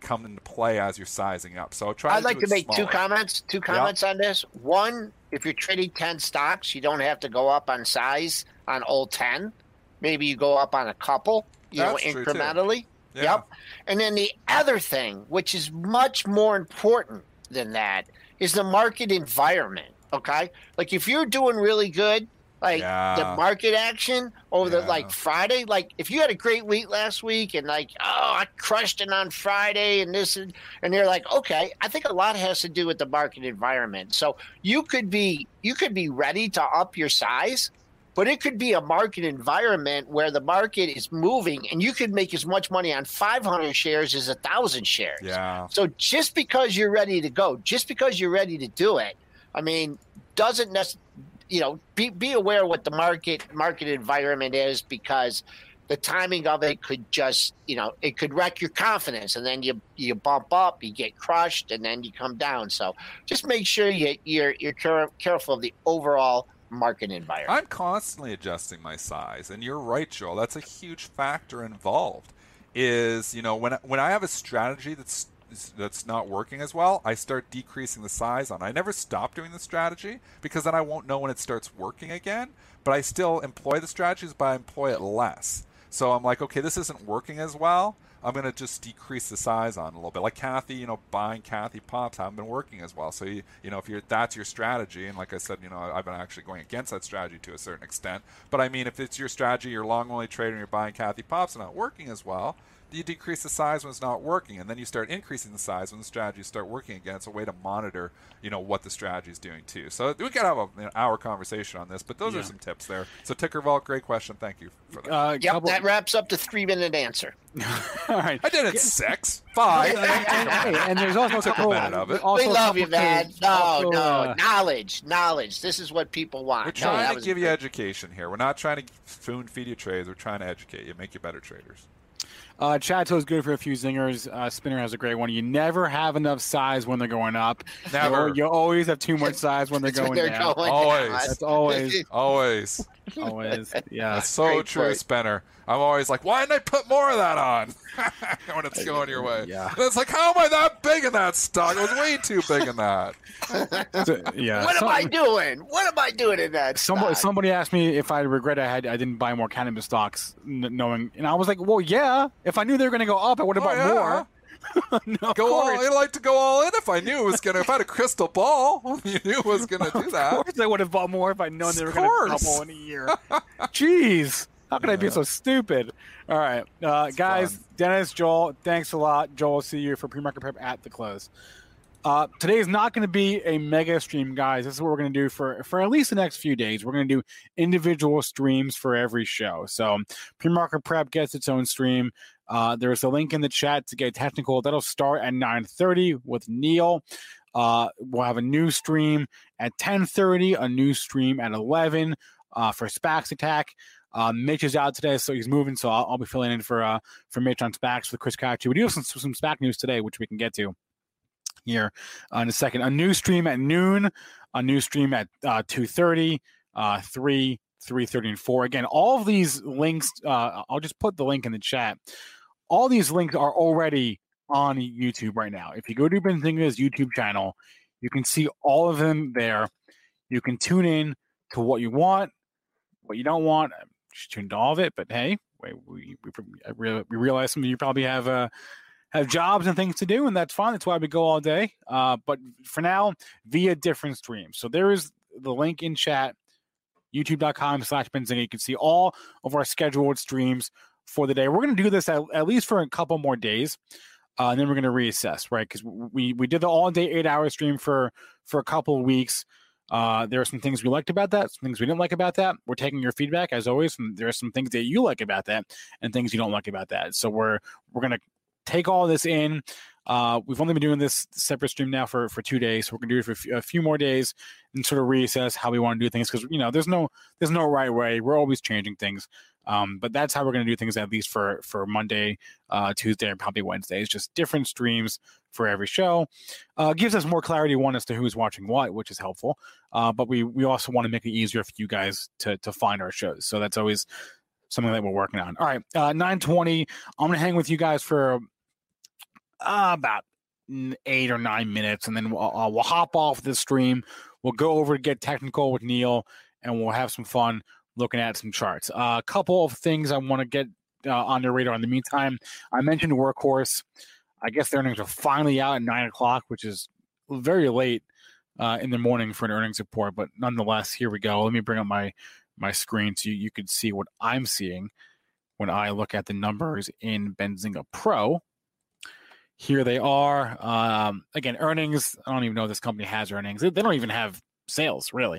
come into play as you're sizing up. So try. I'd to like to make smaller. two comments. Two comments yep. on this. One, if you're trading ten stocks, you don't have to go up on size on all ten. Maybe you go up on a couple, you That's know, incrementally. Yeah. Yep. And then the other thing, which is much more important than that, is the market environment. Okay. Like if you're doing really good, like yeah. the market action over yeah. the like Friday, like if you had a great week last week and like, oh, I crushed it on Friday and this and, and they're like, okay, I think a lot has to do with the market environment. So you could be you could be ready to up your size but it could be a market environment where the market is moving and you could make as much money on 500 shares as a thousand shares. Yeah. So just because you're ready to go, just because you're ready to do it, I mean, doesn't necessarily, you know, be, be aware what the market market environment is because the timing of it could just, you know, it could wreck your confidence and then you you bump up, you get crushed and then you come down. So just make sure you, you're you're careful of the overall market environment. I'm constantly adjusting my size, and you're right, Joel. That's a huge factor involved. Is you know when when I have a strategy that's that's not working as well, I start decreasing the size on. I never stop doing the strategy because then I won't know when it starts working again. But I still employ the strategies, but I employ it less. So I'm like, okay, this isn't working as well. I'm to just decrease the size on a little bit. Like Cathie, you know, buying Cathie pops haven't been working as well. So you, you know, if you're that's your strategy, and like I said, you know, I've been actually going against that strategy to a certain extent. But I mean, if it's your strategy, you're long only trading, you're buying Cathie pops, and not working as well you decrease the size when it's not working, and then you start increasing the size when the strategies start working again. It's a way to monitor, you know, what the strategy is doing too. So we could have a, an hour conversation on this, but those yeah. are some tips there. So Ticker Vault, great question. Thank you for that. Uh, yep, couple... that wraps up the three minute answer. All right, I did it yeah. six, five, and, and, and, there's also a couple of it. Also we love you, man. No, also, no, uh, knowledge, knowledge. This is what people want. We're trying no, to give you education here. We're not trying to spoon feed you trades. We're trying to educate you, make you better traders. Uh, Chateau is good for a few zingers. Uh, Spinner has a great one. You never have enough size when they're going up. Never. You, you always have too much size when they're going they're down. Going always. Down. That's always. always. Always. Yeah. That's so great true, Spinner. I'm always like, why didn't I put more of that on when it's going your way? Yeah. And it's like, how am I that big in that stock? I was way too big in that. so, yeah. What am I doing? What am I doing in that? Somebody, stock? somebody asked me if I regret I had I didn't buy more cannabis stocks, knowing, and I was like, well, yeah. If I knew they were going to go up, I would have oh, bought yeah. more. no, go all. I like to go all in if I knew it was gonna. If I had a crystal ball, you knew it was gonna do that. Of course, I would have bought more if I known they were gonna double in a year. Jeez. How can yeah. I be so stupid? All right, uh, guys, fun. Dennis, Joel, thanks a lot. Joel, see you for pre-market prep at the close. Uh, today is not going to be a mega stream, guys. This is what we're going to do for for at least the next few days. We're going to do individual streams for every show. So pre-market prep gets its own stream. Uh, there's a link in the chat to get technical. That'll start at 9:30 with Neil. Uh, we'll have a new stream at 10:30, a new stream at 11 uh, for SPAC Attack. Uh, Mitch is out today, so he's moving. So I'll, I'll be filling in for uh, for Mitch on SPACs with Chris Katje. We do have some, some SPAC news today, which we can get to here in a second. A new stream at noon, a new stream at uh, 2.30, uh, 3, 3.30, and 4. Again, all of these links, uh, I'll just put the link in the chat. All these links are already on YouTube right now. If you go to Benzinga's YouTube channel, you can see all of them there. You can tune in to what you want, what you don't want tuned all of it. But hey, we we, we, we realize some of you probably have uh, have jobs and things to do, and that's fine. That's why we go all day. Uh, but for now, via different streams. So there is the link in chat, youtube.com slash Benzinga. You can see all of our scheduled streams for the day. We're going to do this at, at, least for a couple more days. Uh, and then we're going to reassess, right? Because we we did the all day eight hour stream for for a couple of weeks. Uh, there are some things we liked about that, some things we didn't like about that. We're taking your feedback as always, and there are some things that you like about that and things you don't like about that. So we're we're gonna take all this in. Uh, we've only been doing this separate stream now for for two days, so we're gonna do it for a few, a few more days and sort of reassess how we want to do things because you know there's no there's no right way. We're always changing things. Um, but that's how we're going to do things at least for for Monday, uh, Tuesday, and probably Wednesday. It's just different streams for every show. Uh, gives us more clarity one as to who's watching what, which is helpful. Uh, but we we also want to make it easier for you guys to to find our shows. So that's always something that we're working on. All right, uh, 920. I'm going to hang with you guys for uh, about eight or nine minutes, and then we'll, uh, we'll hop off the stream. We'll go over to get technical with Neil, and we'll have some fun looking at some charts. Uh, a couple of things I want to get uh, on the radar. In the meantime, I mentioned Workhorse. I guess their earnings are finally out at nine o'clock, which is very late uh, in the morning for an earnings report. But nonetheless, here we go. Let me bring up my my screen so you, you can see what I'm seeing when I look at the numbers in Benzinga Pro. Here they are. Um, again, earnings. I don't even know if this company has earnings. They, they don't even have sales, really.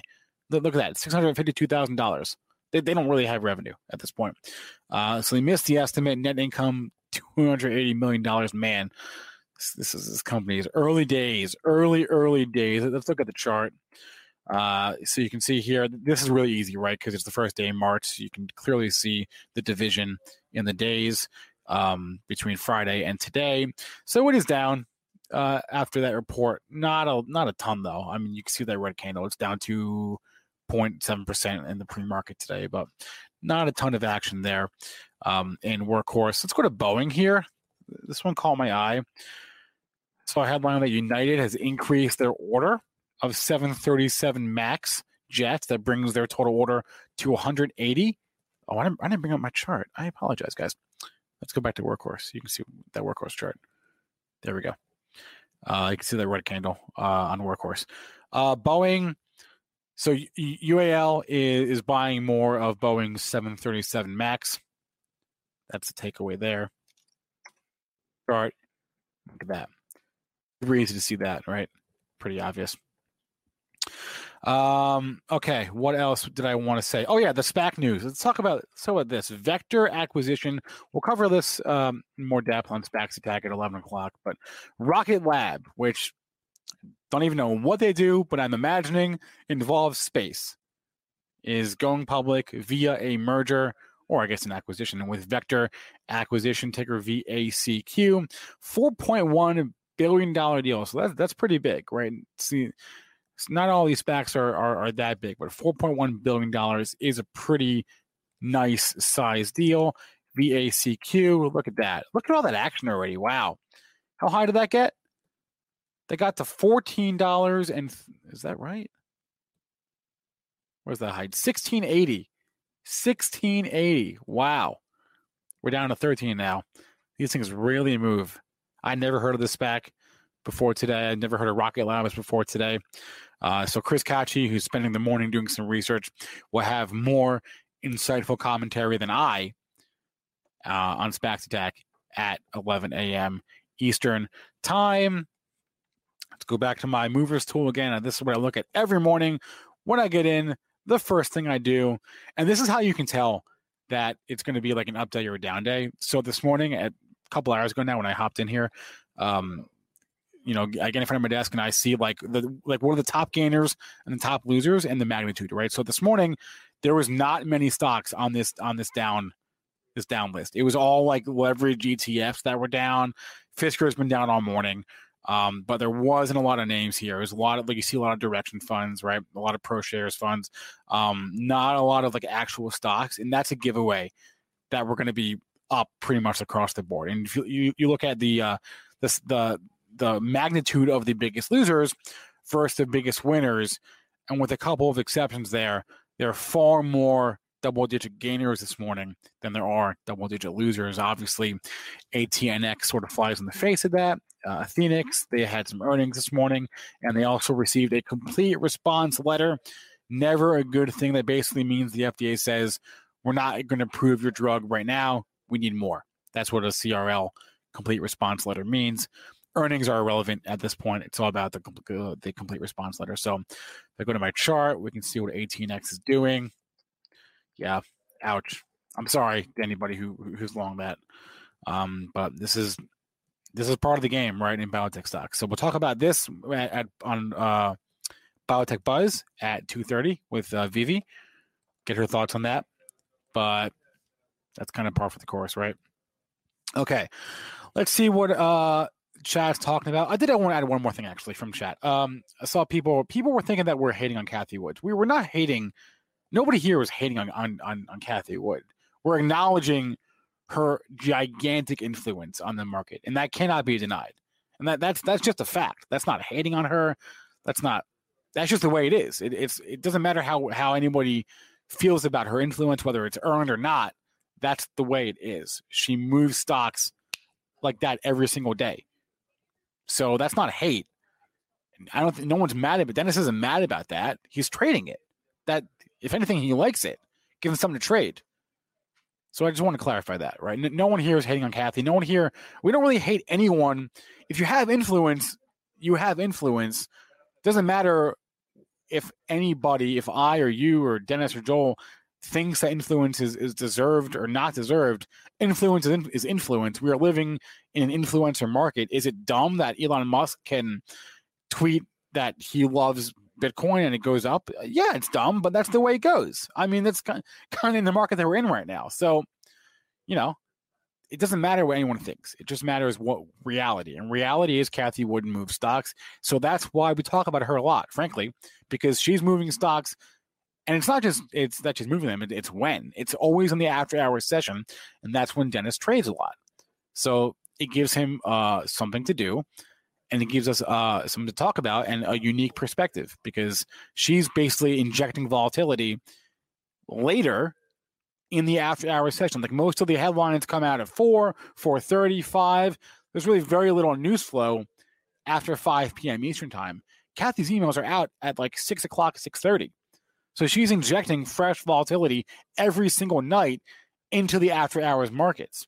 Look, at that, six hundred fifty-two thousand dollars. They, they don't really have revenue at this point. Uh, so they missed the estimate. Net income two hundred eighty million dollars. Man, this, this is this company's early days, early early days. Let's look at the chart. Uh, so you can see here, this is really easy, right? Because it's the first day in March. You can clearly see the division in the days um, between Friday and today. So it is down uh, after that report. Not a not a ton though. I mean, you can see that red candle. It's down to 0.7 percent in the pre market today, but not a ton of action there um, in workhorse. Let's go to Boeing here. This one caught my eye. So a headline that United has increased their order of 737 Max jets. That brings their total order to 180. Oh, I didn't, I didn't bring up my chart. I apologize, guys. Let's go back to workhorse. You can see that workhorse chart. There we go. Uh, you can see that red candle uh, on workhorse. Uh, Boeing. So UAL is, is buying more of Boeing's 737 Max. That's the takeaway there. Chart. Look at that. Very easy to see that, right? Pretty obvious. Um, okay, what else did I want to say? Oh yeah, the SPAC news. Let's talk about so about this vector acquisition. We'll cover this um, more depth on SPACs attack at eleven o'clock. But Rocket Lab, which don't even know what they do, but I'm imagining involves space, is going public via a merger or I guess an acquisition with Vector Acquisition ticker VACQ, four point one billion dollar deal. So that's that's pretty big, right? See not all these SPACs are, are, are that big, but $4.1 billion is a pretty nice size deal. VACQ, look at that. Look at all that action already. Wow. How high did that get? They got to $14 and is that right? Where's that high? 1680. 1680. Wow. We're down to 13 now. These things really move. I never heard of this SPAC before today. I never heard of Rocket Labs before today. Uh, so Chris Katje, who's spending the morning doing some research, will have more insightful commentary than I uh, on SPAC Attack at 11 a.m. Eastern time. Let's go back to my movers tool again. This is what I look at every morning when I get in. The first thing I do, and this is how you can tell that it's going to be like an up day or a down day. So this morning, at a couple hours ago now, when I hopped in here, um, you know, I get in front of my desk and I see like the like what are the top gainers and the top losers and the magnitude, right? So this morning there was not many stocks on this on this down this down list. It was all like leverage ETFs that were down. Fisker has been down all morning. Um, but there wasn't a lot of names here. There's a lot of like you see a lot of direction funds, right? A lot of pro shares funds. Um, not a lot of like actual stocks, and that's a giveaway that we're going to be up pretty much across the board. And if you you, you look at the uh, this the the magnitude of the biggest losers versus the biggest winners. And with a couple of exceptions there, there are far more double digit gainers this morning than there are double digit losers. Obviously, ATNX sort of flies in the face of that. Uh, Athenex, they had some earnings this morning, and they also received a complete response letter. Never a good thing. That basically means the FDA says, we're not going to approve your drug right now. We need more. That's what a CRL complete response letter means earnings are irrelevant at this point. It's all about the uh, the complete response letter. So if I go to my chart, we can see what ATNX is doing. Yeah, ouch. I'm sorry to anybody who who's long that, um, but this is this is part of the game, right? In biotech stocks. So we'll talk about this at, at on uh, biotech buzz at 2:30 with uh, Vivi. Get her thoughts on that, but that's kind of par for the course, right? Okay, let's see what uh chat's talking about. I did I want to add one more thing actually from chat. Um, I saw people people were thinking that we're hating on Cathie Wood. We were not hating. Nobody here was hating on on on, on Cathie Wood. We're acknowledging her gigantic influence on the market, and that cannot be denied. And that that's that's just a fact. That's not hating on her. That's not. That's just the way it is. It, it's it doesn't matter how how anybody feels about her influence, whether it's earned or not. That's the way it is. She moves stocks like that every single day. So that's not hate. I don't no one's mad at it. Dennis isn't mad about that. He's trading it. That if anything, he likes it. Give him something to trade. So I just want to clarify that, right? No one here is hating on Cathie. No one here. We don't really hate anyone. If you have influence, you have influence. Doesn't matter if anybody, if I or you or Dennis or Joel thinks that influence is, is deserved or not deserved. Influence is, influence. We are living in an influencer market. Is it dumb that Elon Musk can tweet that he loves Bitcoin and it goes up. Yeah, it's dumb, but that's the way it goes. I mean, that's kind of, in the market that we're in right now. So, you know, it doesn't matter what anyone thinks. It just matters what reality. And reality is Cathie Wood move stocks. So that's why we talk about her a lot, frankly, because she's moving stocks. And it's not just it's that she's moving them, it's when. It's always in the after hours session. And that's when Dennis trades a lot. So it gives him uh, something to do and it gives us uh, something to talk about and a unique perspective because she's basically injecting volatility later in the after hour session. Like most of the headlines come out at 4, 4.35. There's really very little news flow after 5 p.m. Eastern time. Cathie's emails are out at like 6 o'clock, 6.30. So she's injecting fresh volatility every single night into the after hours markets.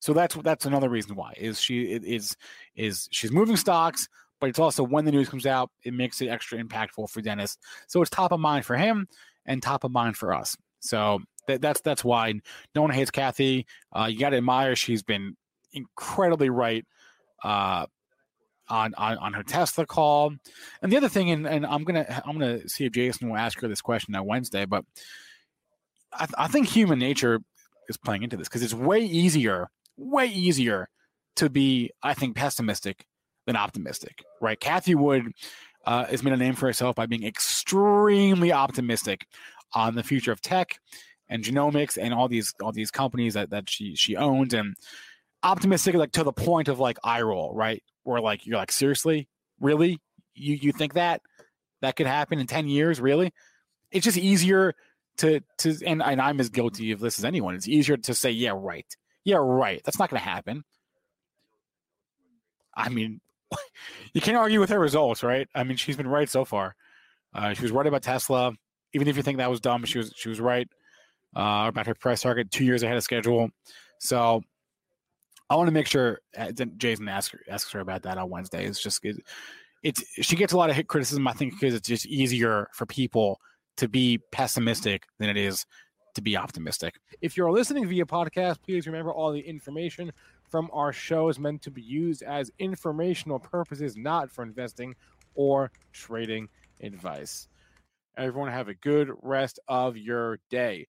So that's that's another reason why is she is is she's moving stocks, but it's also when the news comes out, it makes it extra impactful for Dennis. So it's top of mind for him and top of mind for us. So that, that's that's why no one hates Cathie. Uh, you got to admire she's been incredibly right uh, on, on on her Tesla call. And the other thing, and, and I'm gonna I'm gonna see if Jason will ask her this question on Wednesday, but I, I think human nature is playing into this because it's way easier way easier to be, I think, pessimistic than optimistic, right? Cathie Wood uh, has made a name for herself by being extremely optimistic on the future of tech and genomics and all these all these companies that, that she she owns and optimistic like to the point of like eye roll, right? Where like you're like, seriously, really? You you think that that could happen in 10 years, really? It's just easier to to and, and I'm as guilty of this as anyone. It's easier to say, yeah, right. Yeah, right. That's not going to happen. I mean, you can't argue with her results, right? I mean, she's been right so far. Uh, she was right about Tesla. Even if you think that was dumb, she was she was right uh, about her price target two years ahead of schedule. So I want to make sure uh, Jason asks her, asks her about that on Wednesday. It's just it, it's she gets a lot of hit criticism. I think because it's just easier for people to be pessimistic than it is to be optimistic. If you're listening via podcast, please remember all the information from our show is meant to be used as informational purposes, not for investing or trading advice. Everyone, have a good rest of your day.